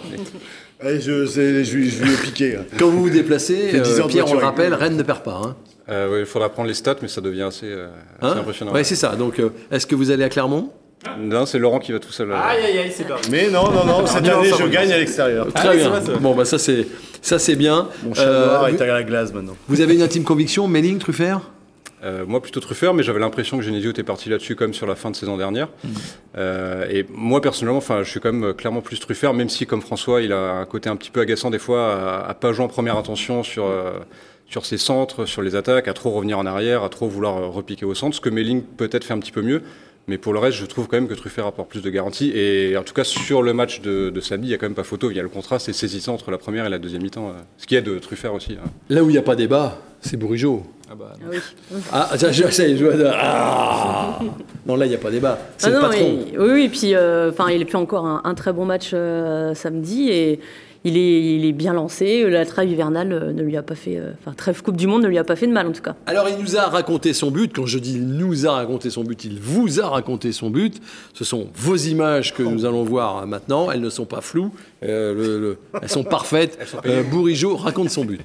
Ouais, je, c'est- je, lui- je lui ai piqué. là. Quand vous vous déplacez, Fait 10 euh, Pierre, on le rappelle, Rennes ne perd pas. Hein. Euh, ouais, il faudra prendre les stats, mais ça devient assez, euh, assez Hein impressionnant. ouais, c'est ça. Donc, euh, est-ce que vous allez à Clermont? Non, c'est Laurent qui va tout seul. euh, Aïe aïe aïe, c'est pas. Mais non, non, non, cette va année, je gagne à l'extérieur. Très oui, bien. Bon, bah ça c'est ça c'est bien. Mon chat Euh, est à la glace maintenant. vous avez une intime conviction, Melling, Truffert? Euh, moi plutôt Truffert, mais j'avais l'impression que Genesio était parti là-dessus comme sur la fin de saison dernière. Euh, et moi personnellement, enfin, je suis quand même clairement plus Truffert, même si comme François, il a un côté un petit peu agaçant des fois à, à pas jouer en première intention sur euh, sur ses centres, sur les attaques, à trop revenir en arrière, à trop vouloir repiquer au centre, ce que Melling peut-être fait un petit peu mieux. Mais pour le reste, je trouve quand même que Truffert apporte plus de garanties. Et en tout cas, sur le match de, de samedi, il n'y a quand même pas photo. Il y a le contraste, c'est saisissant entre la première et la deuxième mi-temps. Ce qu'il y a de Truffert aussi. hein. Là où il n'y a pas débat, c'est Bourigeau. Ah bah, Ah oui. Ah, ça, ça y est, je vois. Ah non, là, il n'y a pas débat. C'est Ah le non, patron. mais- oui, oui, et puis euh, enfin, il a fait encore un, un très bon match euh, samedi et il est, il est bien lancé. La trêve hivernale euh, ne lui a pas fait, euh, enfin trêve Coupe du Monde ne lui a pas fait de mal en tout cas. Alors, il nous a raconté son but. Quand je dis il nous a raconté son but, il vous a raconté son but. Ce sont vos images que nous allons voir maintenant. Elles ne sont pas floues. Euh, le- le- elles sont parfaites. Euh, Bourigeau raconte son but.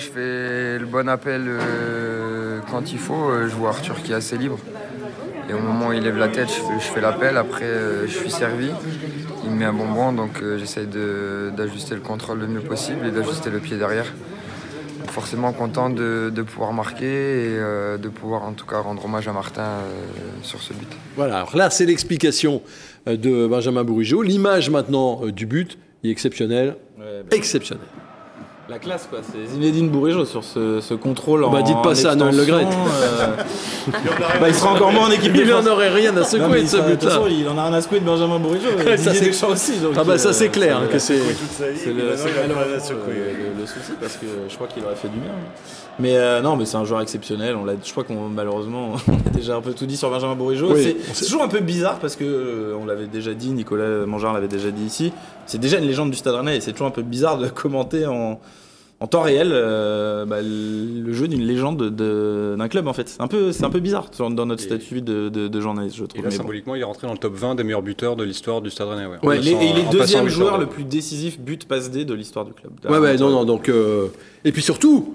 Je fais le bon appel euh, quand il faut. Euh, Je vois Arthur qui est assez libre. Et au moment où il lève la tête, je fais, je fais l'appel. Après, euh, je suis servi. Il me met un bonbon, donc euh, j'essaye de- d'ajuster le contrôle le mieux possible et d'ajuster le pied derrière. Donc forcément content de, de pouvoir marquer et euh, de pouvoir en tout cas rendre hommage à Martin euh, sur ce but. Voilà, alors là, c'est l'explication de Benjamin Bourigeau. L'image maintenant euh, du but est exceptionnelle. ouais, bah, Exceptionnelle. La classe, quoi. C'est Zinedine Bourigeau sur ce, ce contrôle en. Bah, dites pas ça à Noël Le Graët. extension, euh, bah, il sera encore moins en équipe de Il en aurait rien à secouer de ce sera- de toute but-là. façon, il en a rien à secouer de Benjamin Bourigeau. Ça, et c'est- aussi. donc, Ah bah ça, euh, c'est clair hein, que c'est... C'est le, souci parce que je crois qu'il aurait fait du bien. Mais euh, non, mais c'est un joueur exceptionnel. On l'a, je crois qu'on malheureusement on a déjà un peu tout dit sur Benjamin Bourigeau. Oui, c'est, toujours un peu bizarre parce que euh, on l'avait déjà dit, Nicolas Mangard l'avait déjà dit ici. C'est déjà une légende du Stade Rennais et c'est toujours un peu bizarre de commenter en en temps réel euh, bah, le jeu d'une légende de- d'un club en fait. C'est un peu, c'est un peu bizarre dans notre Et- statut de, de, de journaliste, je Et trouve. là, Mais bon. symboliquement, il est rentré dans le top 20 des meilleurs buteurs de l'histoire du Stade Rennais. Ouais. Ouais, En Il est, et il est deuxième joueur de- le plus décisif but passe D de l'histoire du club. Ouais, ouais, non, non, donc. euh, et puis surtout.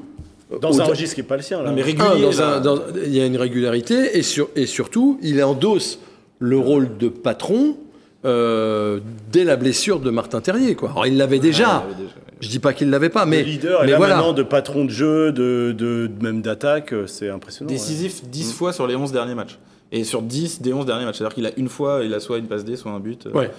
Dans un registre qui n'est pas le sien. Là. Non, mais un, régulier. dans là. un- dans- il y a une régularité et, sur, et surtout, il endosse le rôle de patron euh, dès la blessure de Martin Terrier. Quoi. Alors, il l'avait déjà. Avait déjà. Je dis pas qu'il l'avait pas, mais. de leader et mais là voilà. maintenant de patron de jeu, de, de même d'attaque, euh, c'est impressionnant. ouais. Décisif 10 fois sur les 11 derniers matchs. Et sur 10 des 11 derniers matchs. C'est-à-dire qu'il a une fois, il a soit une passe D, soit un but. Ouais.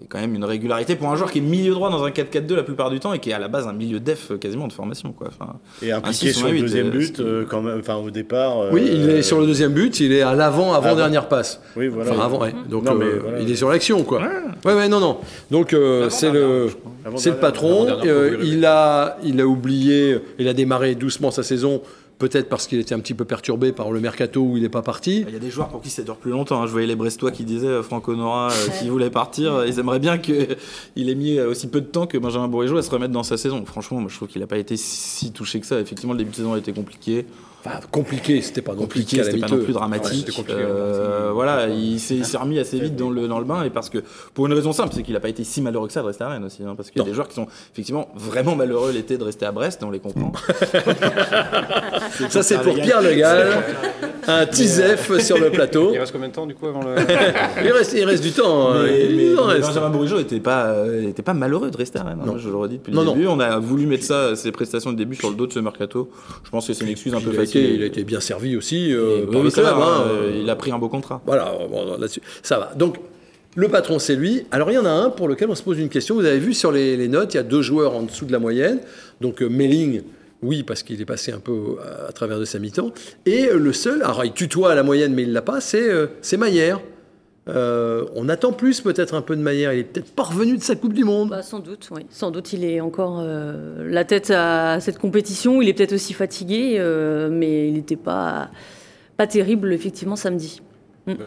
C'est quand même une régularité pour un joueur qui est milieu droit dans un 4-4-2 la plupart du temps et qui est à la base un milieu def euh, quasiment de formation. Quoi. Enfin, Et impliqué sur le deuxième euh, but, euh, quand même, enfin au départ. euh, Oui, il est sur le deuxième but, il est à l'avant, avant Avant. dernière passe. Oui, voilà. Enfin, avant, ouais. Donc, Non, mais euh, voilà. il est sur l'action, quoi. Ouais, ouais, non, non. Donc, euh, c'est le, c'est le patron. Avant-dernière Euh, il a, il a oublié, il a démarré doucement sa saison, peut-être parce qu'il était un petit peu perturbé par le mercato où il n'est pas parti. Il y a des joueurs pour qui ça dure plus longtemps. hein. Je voyais les Brestois qui disaient euh, Franck Honora euh, qui voulait partir. Ils aimeraient bien qu'il ait mis euh, aussi peu de temps que Benjamin Bourigeau à se remettre dans sa saison. Franchement, moi, je trouve qu'il n'a pas été si touché que ça. Effectivement, le début de saison a été compliqué. Enfin, compliqué, c'était pas non compliqué, c'était pas non plus dramatique. Euh, voilà, il s'est remis assez vite dans le, dans le bain et parce que pour une raison simple, c'est qu'il n'a pas été si malheureux que ça de rester à Rennes aussi, hein, parce qu'il y a Non. des joueurs qui sont effectivement vraiment malheureux l'été de rester à Brest, on les comprend. Ça, c'est pour Pierre Le Gall. Un tisef sur le plateau. Il reste combien de temps du coup avant le. Il reste, il reste du temps. hein. Mais, Il mais- en mais reste. Benjamin Bourigeau n'était pas, euh, était pas malheureux de rester à Rennes. hein. Non. Je le redis depuis Non, le non. début. On a voulu mettre ça, ses prestations de début sur le dos de ce mercato. Je pense que c'est une excuse un peu facile. Été, il a été bien servi aussi euh, Oui, par oui, le ça club. va, hein. euh, il a pris un beau contrat. Voilà, bon, là-dessus, ça va. Donc, le patron, c'est lui. Alors, il y en a un pour lequel on se pose une question. Vous avez vu sur les, les notes, il y a deux joueurs en dessous de la moyenne. Donc, euh, Melling, oui, parce qu'il est passé un peu euh, à travers de sa mi-temps. Et le seul, alors il tutoie à la moyenne, mais il l'a pas, c'est c'est Maillère. Euh, on attend plus peut-être un peu de Maillère. Il est peut-être pas revenu de sa Coupe du Monde. Bah, sans doute, oui. Sans doute, il est encore euh, la tête à cette compétition. Il est peut-être aussi fatigué, euh, mais il n'était pas, pas terrible, effectivement, samedi.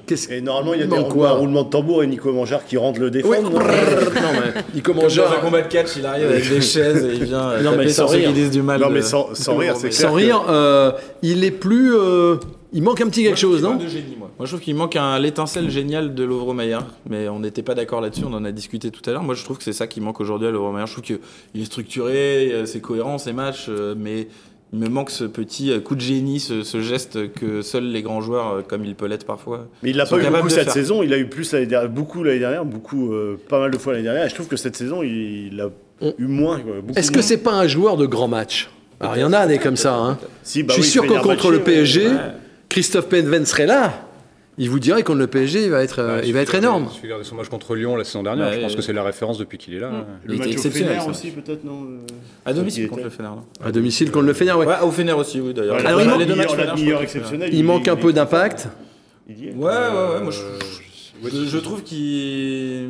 Qu'est-ce Et normalement, il y a des quoi un roulement de tambour et Nico Mangeard qui rentre le Oui. défendre. non, mais il commence Dans un combat de catch, il arrive avec des chaises et il vient Non, mais sans sur ceux rire. qui disent du mal. Non, mais sans, sans rire, c'est clair. Sans que- rire, euh, il est plus. euh, il manque un petit quelque chose, non de génie, moi. Je trouve qu'il manque un l'étincelle géniale de Lovro Maillard, mais on n'était pas d'accord là-dessus. On en a discuté tout à l'heure. Moi, je trouve que c'est ça qui manque aujourd'hui à Lovro Maillard. Je trouve qu'il est structuré, euh, c'est cohérent ses matchs, euh, mais il me manque ce petit euh, coup de génie, ce, ce geste que seuls les grands joueurs, comme il peut l'être parfois. Mais il l'a pas eu beaucoup cette faire. saison. Il a eu plus l'année dernière, beaucoup l'année dernière, beaucoup, euh, pas mal de fois l'année dernière. Et je trouve que cette saison, il, il a On- eu moins. Est-ce que c'est pas un joueur de grand match? Alors, il y en a des comme ça. Hein. Si, bah Je suis oui, sûr que contre le. PSG, Ouais. Christophe Penven serait là. Il vous dirait contre le PSG, il va être, euh, il va être regarder- énorme. suffit de regarder son match contre Lyon la saison dernière. Je pense ouais. que c'est la référence depuis qu'il est là. Le Il match était au exceptionnel. Fener ça. aussi, peut-être, non euh, À domicile contre le Fener. À domicile contre le Fener, ouais. Ouais, au Fener aussi, oui, d'ailleurs. Ouais, Alors, il manque- je exceptionnelle. Il manque un peu d'impact. Il. Ouais, ouais, ouais. Moi, je, Euh, je- je trouve qu'il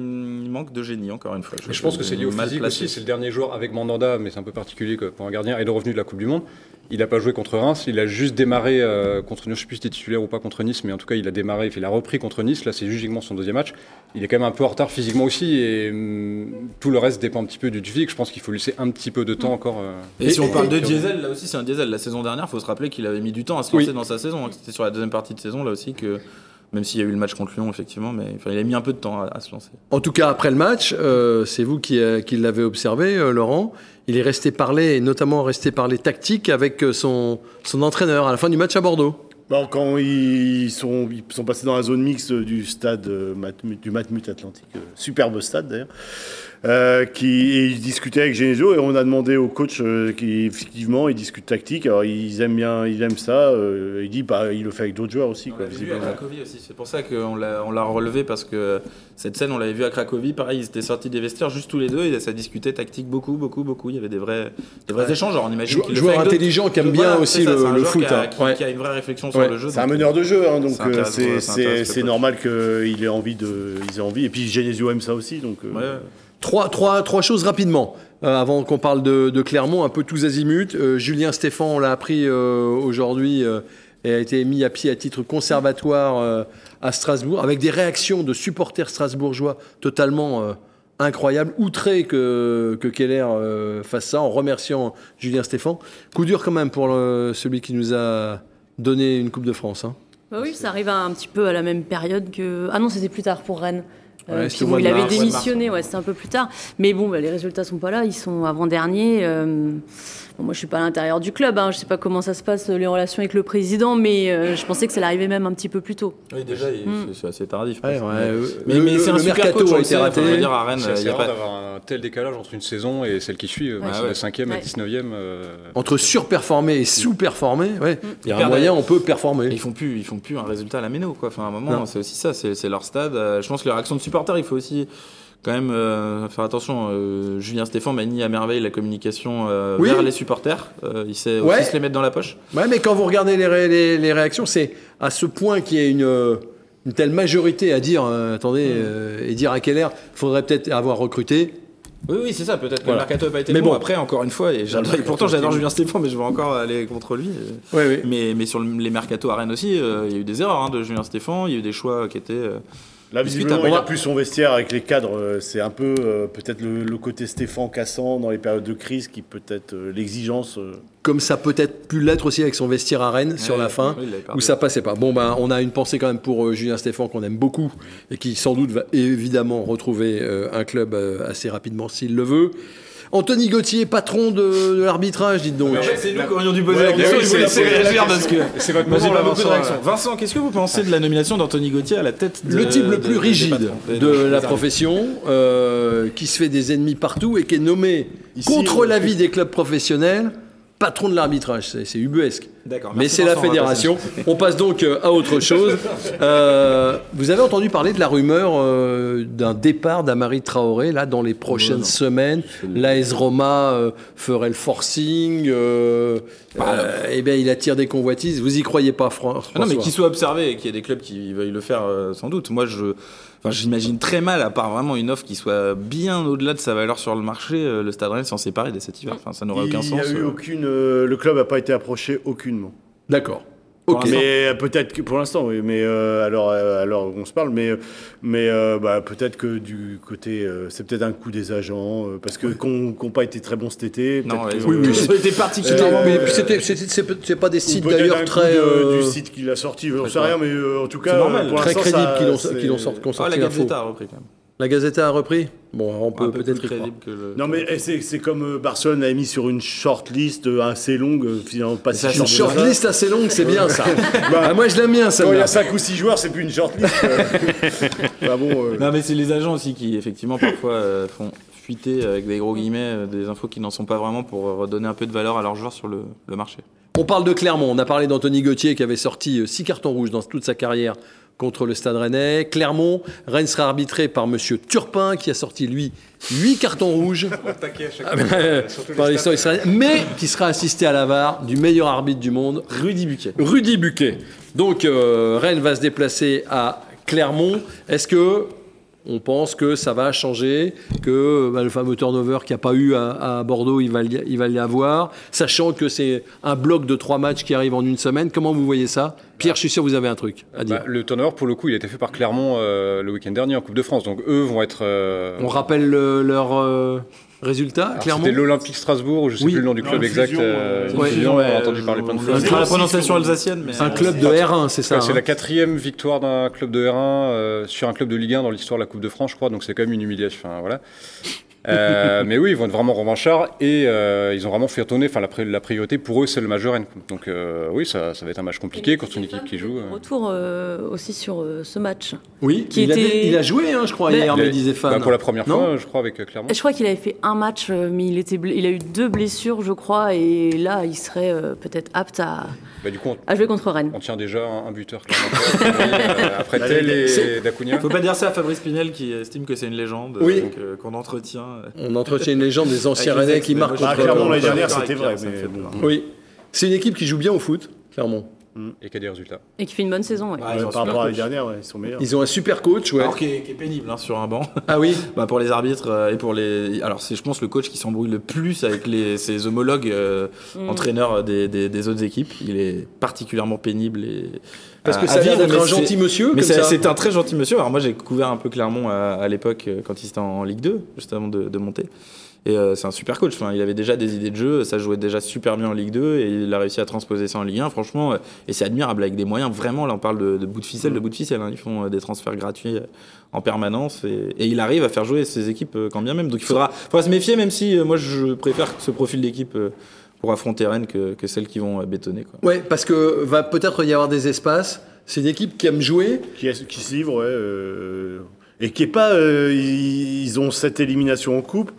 manque de génie, encore une fois. Mais je pense que c'est lié au physique placé. aussi. C'est le dernier joueur avec Mandanda, mais c'est un peu particulier que pour un gardien et le revenu de la Coupe du Monde. Il n'a pas joué contre Reims, il a juste démarré euh, contre Nice. Je ne sais plus si c'était titulaire ou pas contre Nice, mais en tout cas, il a démarré, il a repris contre Nice. Là, c'est uniquement son deuxième match. Il est quand même un peu en retard physiquement aussi, et hum, tout le reste dépend un petit peu du physique. Je pense qu'il faut lui laisser un petit peu de temps encore. euh. Et, si on parle de diesel, là aussi c'est un diesel. La saison dernière, il faut se rappeler qu'il avait mis du temps à se lancer Oui. dans sa saison. C'était sur la deuxième partie de saison là aussi que, même s'il y a eu le match contre Lyon effectivement, mais enfin, il a mis un peu de temps à, à se lancer. En tout cas, après le match, euh, c'est vous qui, euh, qui l'avez observé, euh, Laurent. Il est resté parler, et notamment resté parler tactique avec euh, son, son entraîneur à la fin du match à Bordeaux. Bon, quand ils sont, ils sont passés dans la zone mixte du stade euh, du Matmut Atlantique, euh, superbe stade d'ailleurs, euh, qui, et ils discutaient avec Genesio et on a demandé au coach euh, qui effectivement il discute tactique. Alors ils aiment bien, ils aiment ça. euh, il dit bah il le fait avec d'autres joueurs aussi On quoi. l'avait vu à visiblement. Cracovie aussi. C'est pour ça qu'on l'a, on l'a relevé parce que cette scène, on l'avait vu à Cracovie. Pareil, ils étaient sortis des vestiaires juste tous les deux et ça discutait tactique beaucoup, beaucoup, beaucoup. Il y avait des vrais, des vrais échanges. Alors on imagine Jou- joueur intelligent qui aime bien aussi ça, le, le foot. Qui a, hein. qui- Ouais. qui a une vraie réflexion sur le jeu. C'est un meneur de jeu, hein, donc euh, c'est, coach. normal qu'il ait envie de, ils aient envie. Et puis Genesio aime ça aussi, donc. Trois, choses rapidement, euh, avant qu'on parle de, Clermont, un peu tous azimuts. Euh, Julien Stéphan, on l'a appris euh, aujourd'hui, a été mis à pied à titre conservatoire à Strasbourg, avec des réactions de supporters strasbourgeois totalement euh, incroyable, outré que, que Keller fasse ça, en remerciant Julien Stéphan. Coup dur quand même pour celui qui nous a donné une Coupe de France. hein. Bah oui, ça arrive un petit peu à la même période que. Ah non, c'était plus tard pour Rennes. Euh, Ouais, puis bon, il avait mars. démissionné, ouais, c'était un peu plus tard. Mais bon, bah, les résultats sont pas là, ils sont avant-derniers. euh, bon, moi, je suis pas à l'intérieur du club, hein, je sais pas comment ça se passe les relations avec le président, mais euh, je pensais que ça l'arrivait même un petit peu plus tôt. Oui, déjà, Mm. c'est- assez tardif. Ouais, quoi. ouais, mais euh, mais, le- mais c'est le un super mercato coach, a le été enfin, raté. dire, à Rennes, C'est il y a pas... d'avoir un tel décalage entre une saison et celle qui suit. Ouais. Sur ouais. la 5e Ouais. et 19e. euh, Entre surperformer et sous-performer, ouais, il y a un moyen, on peut performer. Ils font plus, ils font plus un résultat à la méno, quoi. Enfin, à un moment, c'est aussi ça, c'est leur stade. Euh, je pense que leur action de supporter, il faut aussi quand même euh, faire attention. Euh, Julien Stéphane manie à merveille la communication euh, Oui. vers les supporters. Il sait Ouais. aussi se les mettre dans la poche. Ouais, mais quand vous regardez les, ré- les- les réactions, c'est à ce point qu'il y a une, une telle majorité à dire, attendez, euh, et dire à quelle heure, il faudrait peut-être avoir recruté. Oui, oui, c'est ça. Peut-être que Voilà. le mercato n'a pas été Mais bon. bon. Après, encore une fois, et pourtant j'adore Julien Stéphane, mais je vais encore aller contre lui. Oui, oui. Mais, mais sur le- les mercatos à Rennes aussi, il y a eu des erreurs hein, de Julien Stéphane. Il y a eu des choix qui étaient. Là, visiblement, il a plus son vestiaire avec les cadres. euh, C'est un peu euh, peut-être le, le côté Stéphane cassant dans les périodes de crise qui peut-être euh, l'exigence. euh, Comme ça peut-être pu l'être aussi avec son vestiaire à Rennes sur la fin, où ça passait pas. Bon, ben, on a une pensée quand même pour euh, Julien Stéphan qu'on aime beaucoup et qui sans doute va évidemment retrouver euh, un club euh, assez rapidement s'il le veut. Anthony Gauthier, patron de, de l'arbitrage, dites donc. C'est nous qui aurions dû poser la question. c'est- réagir parce que. C'est votre moment, là, de Vincent, qu'est-ce que vous pensez de la nomination d'Anthony Gauthier à la tête de- le type le plus rigide de la profession, euh, qui se fait des ennemis partout et qui est nommé Ici, contre euh, l'avis des clubs professionnels patron de l'arbitrage. C'est ubuesque. D'accord. Mais c'est la on fédération. On passe donc euh, à autre chose. Euh, vous avez entendu parler de la rumeur euh, d'un départ d'Amari Traoré là dans les prochaines non. semaines. L'AS Roma euh, ferait le forcing. Euh, euh, eh bien, il attire des convoitises. Vous y croyez pas, Fran- François Ah non, mais qu'il soit observé et qu'il y ait des clubs qui veuillent le faire, euh, sans doute. Moi, je, enfin, j'imagine très mal, à part vraiment une offre qui soit bien au-delà de sa valeur sur le marché, euh, le Stade Rennais s'en séparer dès cet hiver. Enfin, ça n'aurait aucun il sens. y a eu euh. aucune, euh, le club n'a pas été approché aucunement. D'accord. Mais euh, peut-être que pour l'instant, oui. Mais euh, alors, euh, alors on se parle, mais mais euh, bah, peut-être que du côté, euh, c'est peut-être un coup des agents euh, parce que qu'on qu'on pas été très bons cet été. Non, ouais, que- oui, oui, euh, c'était particulièrement. Euh, mais c'est pas des sites d'ailleurs très de- euh, du site qu'il a sorti. Je sais rien, mais euh, en tout cas, normal. pour très crédible qu'ils l'ont l'ont sorti, Ah, la. Gazeta a repris quand même. La Gazeta a repris. Bon, on peut peut-être crédible que le. Non mais eh, c'est comme euh, Barcelone a mis sur une shortlist euh, assez longue, euh, finalement pas si Ça, Une ça. shortlist assez longue, c'est bien ça. Bah, Ah, moi, je l'aime bien, Quand il y a 5 ou 6 joueurs, c'est plus une shortlist. Bah bon, euh, Non, mais c'est les agents aussi qui, effectivement, parfois euh, font fuiter avec des gros guillemets des infos qui n'en sont pas vraiment pour redonner un peu de valeur à leurs joueurs sur le, le marché. On parle de Clermont. On a parlé d'Anthony Gauthier qui avait sorti 6 cartons rouges dans toute sa carrière contre le Stade Rennais. Clermont, Rennes sera arbitré par Monsieur Turpin qui a sorti lui 8 cartons rouges mais qui sera assisté à la VAR du meilleur arbitre du monde, Rudy Buquet. Rudy Buquet. Donc euh, Rennes va se déplacer à Clermont. Est-ce que on pense que ça va changer, que bah, le fameux turnover qu'il n'y a pas eu à, à Bordeaux, il va, l'y- il va avoir, sachant que c'est un bloc de trois matchs qui arrive en une semaine. Comment vous voyez ça? Pierre, je suis sûr que vous avez un truc à dire. Bah, le turnover, pour le coup, il a été fait par Clermont euh, le week-end dernier en Coupe de France. Donc eux vont être. euh, On rappelle le- leur euh, résultat, alors, Clermont C'était l'Olympique Strasbourg, je sais Oui. plus le nom du club exact. fusion, euh, euh, ouais, on a entendu parler plein de on fois. la prononciation alsacienne, mais. Un club de R1, c'est ça Ouais, c'est hein la quatrième victoire d'un club de R1 euh, sur un club de Ligue 1 dans l'histoire de la Coupe de France, je crois. Donc c'est quand même une humiliation. Enfin, voilà. Euh, mais oui, ils vont être vraiment revanchards et euh, ils ont vraiment fait tourner. Enfin, la, pri- la priorité pour eux, c'est le Rennes. Donc euh, oui, ça, ça va être un match compliqué contre une équipe qui joue. euh. Retour euh, aussi sur euh, ce match. Oui, qui il, a, était- il a joué, hein, je crois, Mais- hier, me disait Fan. bah, pour la première Non fois, je crois, avec euh, Clermont. Je crois qu'il avait fait un match, mais il, était il a eu deux blessures, je crois, et là, il serait euh, peut-être apte à, Bah, du coup, on, à jouer contre Rennes. on tient déjà un, un buteur. Euh, après Tel et Dacunia. Faut pas dire ça à Fabrice Pinel qui estime que c'est une légende, Oui. euh, qu'on entretient. On entretient une légende des anciens Rennais qui marquent Clermont l'année dernière, c'était vrai. Oui. C'est une équipe qui joue bien au foot, Et qui a des résultats. Et qui fait une bonne saison, ouais. Ouais, Ouais, ils ont un par super rapport à l'année coach. dernière, ouais, ils sont meilleurs. Ils ont un super coach, ouais. Alors qui est, qui est pénible hein, sur un banc. Ah oui Bah, pour les arbitres euh, et pour les. Alors, c'est, je pense, le coach qui s'embrouille le plus avec les, ses homologues euh, Mm. entraîneurs des, des- des autres équipes. Il est particulièrement pénible. Et, Parce que ça vivre, d'être un gentil monsieur, Mais c'est, un très gentil monsieur. Alors, moi, j'ai couvert un peu Clermont à, à l'époque euh, quand il était en Ligue 2, juste avant de, de monter. Et euh, c'est un super coach. Enfin, il avait déjà des idées de jeu, ça jouait déjà super bien en Ligue 2 et il a réussi à transposer ça en Ligue 1. Franchement, euh, et c'est admirable avec des moyens. Vraiment, là, on parle de, de bout de ficelle, de bout de ficelle. hein. Ils font euh, des transferts gratuits euh, en permanence et, et il arrive à faire jouer ses équipes euh, quand bien même. Donc il faudra, faudra se méfier, même si euh, moi je préfère ce profil d'équipe euh, pour affronter Rennes que, que celles qui vont bétonner. Quoi. Ouais, parce que va peut-être y avoir des espaces. C'est une équipe qui aime jouer. Qui, qui se livre, ouais. euh, et qui est pas. euh, ils, ont cette élimination en coupe.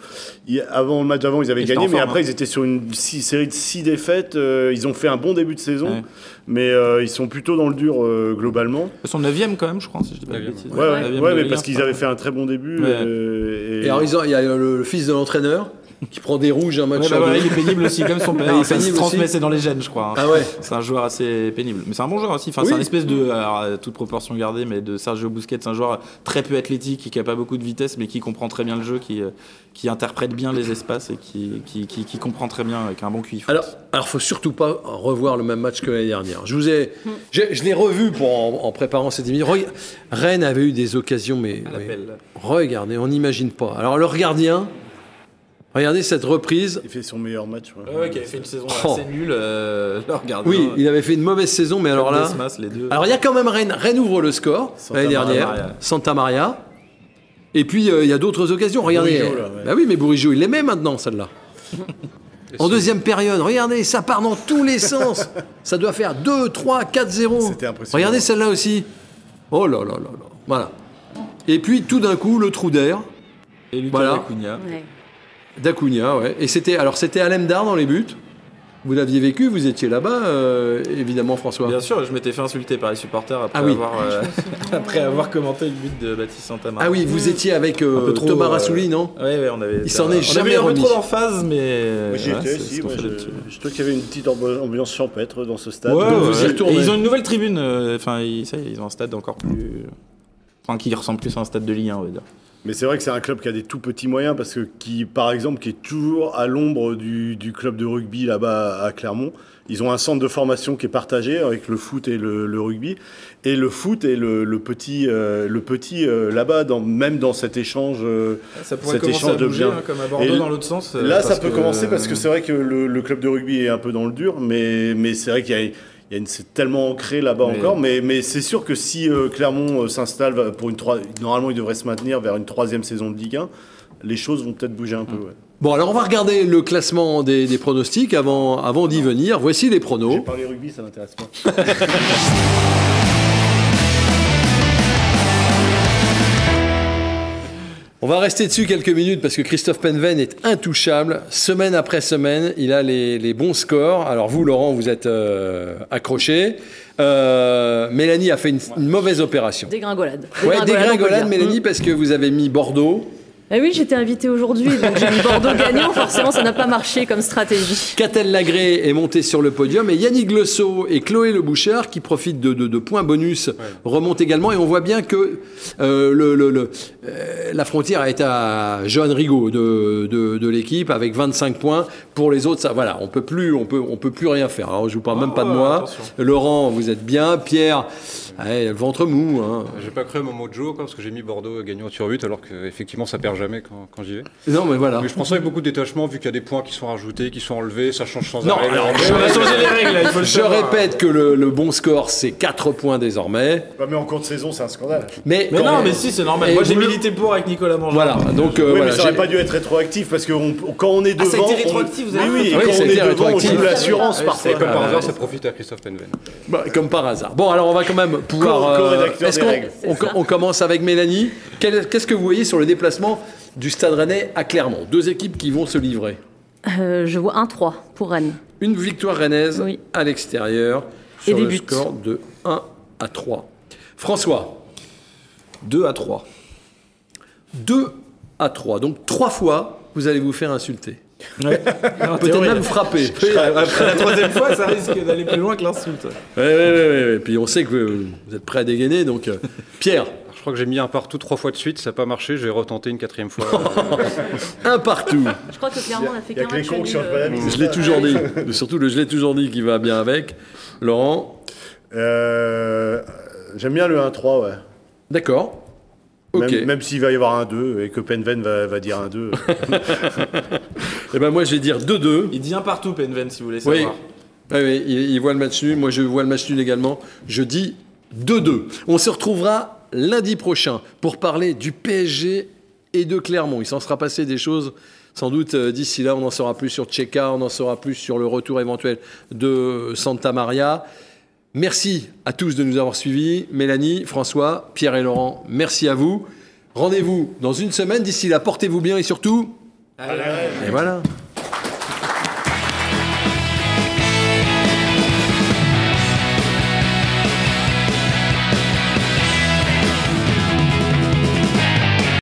Avant le match d'avant, ils avaient Ils gagné, mais forme, après, hein. ils étaient sur une six- série de six défaites. euh, ils ont fait un bon début de saison, Ouais. mais euh, ils sont plutôt dans le dur euh, globalement. Ils sont 9 quand même, je crois, si je dis pas de bêtises. Ouais, ouais, ouais, mais parce 1, qu'ils avaient fait un très bon début. Ouais. euh, Et alors, il y a le, le fils de l'entraîneur qui prend des rouges un match Ouais, bah, deux. il est pénible aussi, comme son père. Ça se transmet, c'est dans les gènes, je crois. hein. Ah ouais. C'est un joueur assez pénible. Mais c'est un bon joueur aussi. Enfin, Oui. C'est un espèce de, alors, à toute proportion gardée, mais de Sergio Busquets. C'est un joueur très peu athlétique, qui n'a pas beaucoup de vitesse, mais qui comprend très bien le jeu, qui, euh, qui interprète bien les espaces et qui, qui, qui, qui comprend très bien avec un bon QI. Alors, alors, faut surtout pas revoir le même match que l'année dernière. Je vous ai, je, je l'ai revu pour en, en préparant cette émission. Rennes avait eu des occasions, mais, mais regardez, on n'imagine pas. Alors leur gardien, regardez cette reprise. Il fait son meilleur match. ouais. Ouais, ouais, qui avait fait une saison Oh. assez nulle. Euh, Oui, il avait fait une mauvaise saison, mais alors là, Desmas, les deux. alors il y a quand même Rennes. Rennes ouvre le score Santa l'année dernière, Maria. Santa Maria. Et puis euh, il y a d'autres occasions. Regardez, Bourigeaud, là, ouais. bah oui, mais Bourigeau, il les met maintenant celle-là. En deuxième période, regardez, ça part dans tous les sens. Ça doit faire 2, 3, 4, 0. C'était impressionnant. Regardez celle-là aussi. Oh là là là là. Voilà. Et puis tout d'un coup, le trou d'air Et Lucas Voilà. Acuna. Ouais. d'Acuna, ouais. Et c'était alors c'était Alemdar dans les buts. Vous l'aviez vécu, vous étiez là-bas, euh, évidemment, François. Bien sûr, je m'étais fait insulter par les supporters après, Ah oui. avoir, euh, après avoir commenté le but de Baptiste Santamaria. Ah oui, vous étiez avec euh, trop, Thomas euh, Rassouli, non Ouais, ouais, on avait. Il s'en est on avait jamais un peu trop d'emphase, mais. Moi, j'y ouais, étais, si, ouais, je, je trouve qu'il y avait une petite ambi- ambiance champêtre dans ce stade. Ouais, Donc, ouais, vous y ouais. retournez. Et ils ont une nouvelle tribune. euh, Enfin, ils, ça y est, ils ont un stade encore plus. Enfin, qui ressemble plus à un stade de Ligue 1, on va dire. Mais c'est vrai que c'est un club qui a des tout petits moyens parce que qui, par exemple, qui est toujours à l'ombre du, du club de rugby là-bas à Clermont. Ils ont un centre de formation qui est partagé avec le foot et le, le rugby. Et le foot est le, le petit, euh, le petit euh, là-bas, dans, même dans cet échange. euh, Ça pourrait commencer à bouger, hein, comme à Bordeaux, Et dans l'autre sens. Là, ça peut commencer parce que c'est vrai que le, le club de rugby est un peu dans le dur, mais, mais c'est vrai qu'il y a, c'est tellement ancré là-bas Mais- encore. Mais, mais c'est sûr que si euh, Clermont euh, s'installe va- pour une trois, normalement, il devrait se maintenir vers une troisième saison de Ligue 1. Les choses vont peut-être bouger un peu. Ouais. Bon, alors on va regarder le classement des, des pronostics avant, avant d'y venir. Voici les J'ai pronos. parlé rugby, ça m'intéresse pas. On va rester dessus quelques minutes parce que Christophe Penven est intouchable. Semaine après semaine, il a les, les bons scores. Alors vous, Laurent, vous êtes euh, accroché. Euh, Mélanie a fait une, une mauvaise opération. Dégringolade. Ouais, on peut dégringolade. Mélanie, Mm. parce que vous avez mis Bordeaux. Ah oui, j'étais invitée aujourd'hui, donc j'ai mis Bordeaux gagnant. Forcément, ça n'a pas marché comme stratégie. Catel Lagré est monté sur le podium et Yannick Le Sceau et Chloé Le Bouchard, qui profitent de, de- de points bonus, remontent également. Et on voit bien que euh, le, le- le- euh, la frontière est à Johan Rigaud de, de- de l'équipe avec 25 points. Pour les autres, ça, voilà, on peut plus, on peut, on peut plus rien faire. Alors, je vous parle même pas de ouais, moi. attention. Laurent, vous êtes bien. Pierre, ouais, le ventre mou. hein. J'ai pas cru à mon mojo quoi, parce que j'ai mis Bordeaux gagnant sur 8 alors qu'effectivement ça perd jamais quand, quand j'y vais. Non, mais voilà. Mais je pense avec beaucoup de détachement vu qu'il y a des points qui sont rajoutés, qui sont enlevés, ça change sans Non, arrêt. Alors, je- règles, là, il faut le Je répète que le, le bon score, c'est 4 points désormais. Ouais, mais en cours de saison, c'est un scandale. Mais, non, mais si, c'est normal. Et Moi, j'ai milité pour avec Nicolas Mangin. Voilà, donc euh, oui, voilà, mais ça aurait pas dû être rétroactif parce que on- quand on est Ah, ça a devant. été on- rétroactif, vous Oui, avez oui, et Oui, quand on est devant, on l'assurance Ouais, parfois. Et comme par Ah, hasard, ça profite à Christophe Penven. Bah, comme par hasard. Bon, alors on va quand même pouvoir. Co- euh, Est-ce qu'on on, on commence avec Mélanie Qu'est-ce que vous voyez sur le déplacement du Stade Rennais à Clermont? Deux équipes qui vont se livrer. Euh, je vois 1-3 pour Rennes. Une victoire rennaise Oui. à l'extérieur Et sur des le buts. score de 1 à 3. François, 2 à 3. 2 à 3. Donc trois fois, vous allez vous faire insulter. Peut-être même frapper. Après la troisième fois, ça risque d'aller plus loin que l'insulte. Ouais, ouais, ouais, ouais. Et puis on sait que vous êtes prêt à dégainer, donc euh, Pierre, Je crois que j'ai mis un partout trois fois de suite, ça n'a pas marché, j'ai retenté une quatrième fois. un partout. Je crois que clairement, on a fait Il y a qu'un que les match euh. Je l'ai toujours dit. Surtout le je l'ai toujours dit qui va bien avec. Laurent, Euh, J'aime bien le 1-3, ouais. d'accord. Ok. Même, même s'il va y avoir un 2 et que Penven va, va dire un 2. Eh ben moi je vais dire 2-2. Il dit un partout, Penven, si vous voulez Oui. savoir. Oui, oui, il, il voit le match nul. Moi, je vois le match nul également. Je dis 2-2. On se retrouvera lundi prochain pour parler du PSG et de Clermont. Il s'en sera passé des choses. Sans doute euh, d'ici là, on en saura plus sur Tcheka, on en saura plus sur le retour éventuel de Santa Maria. Merci à tous de nous avoir suivis. Mélanie, François, Pierre et Laurent, merci à vous. Rendez-vous dans une semaine. D'ici là, portez-vous bien et surtout. Et voilà.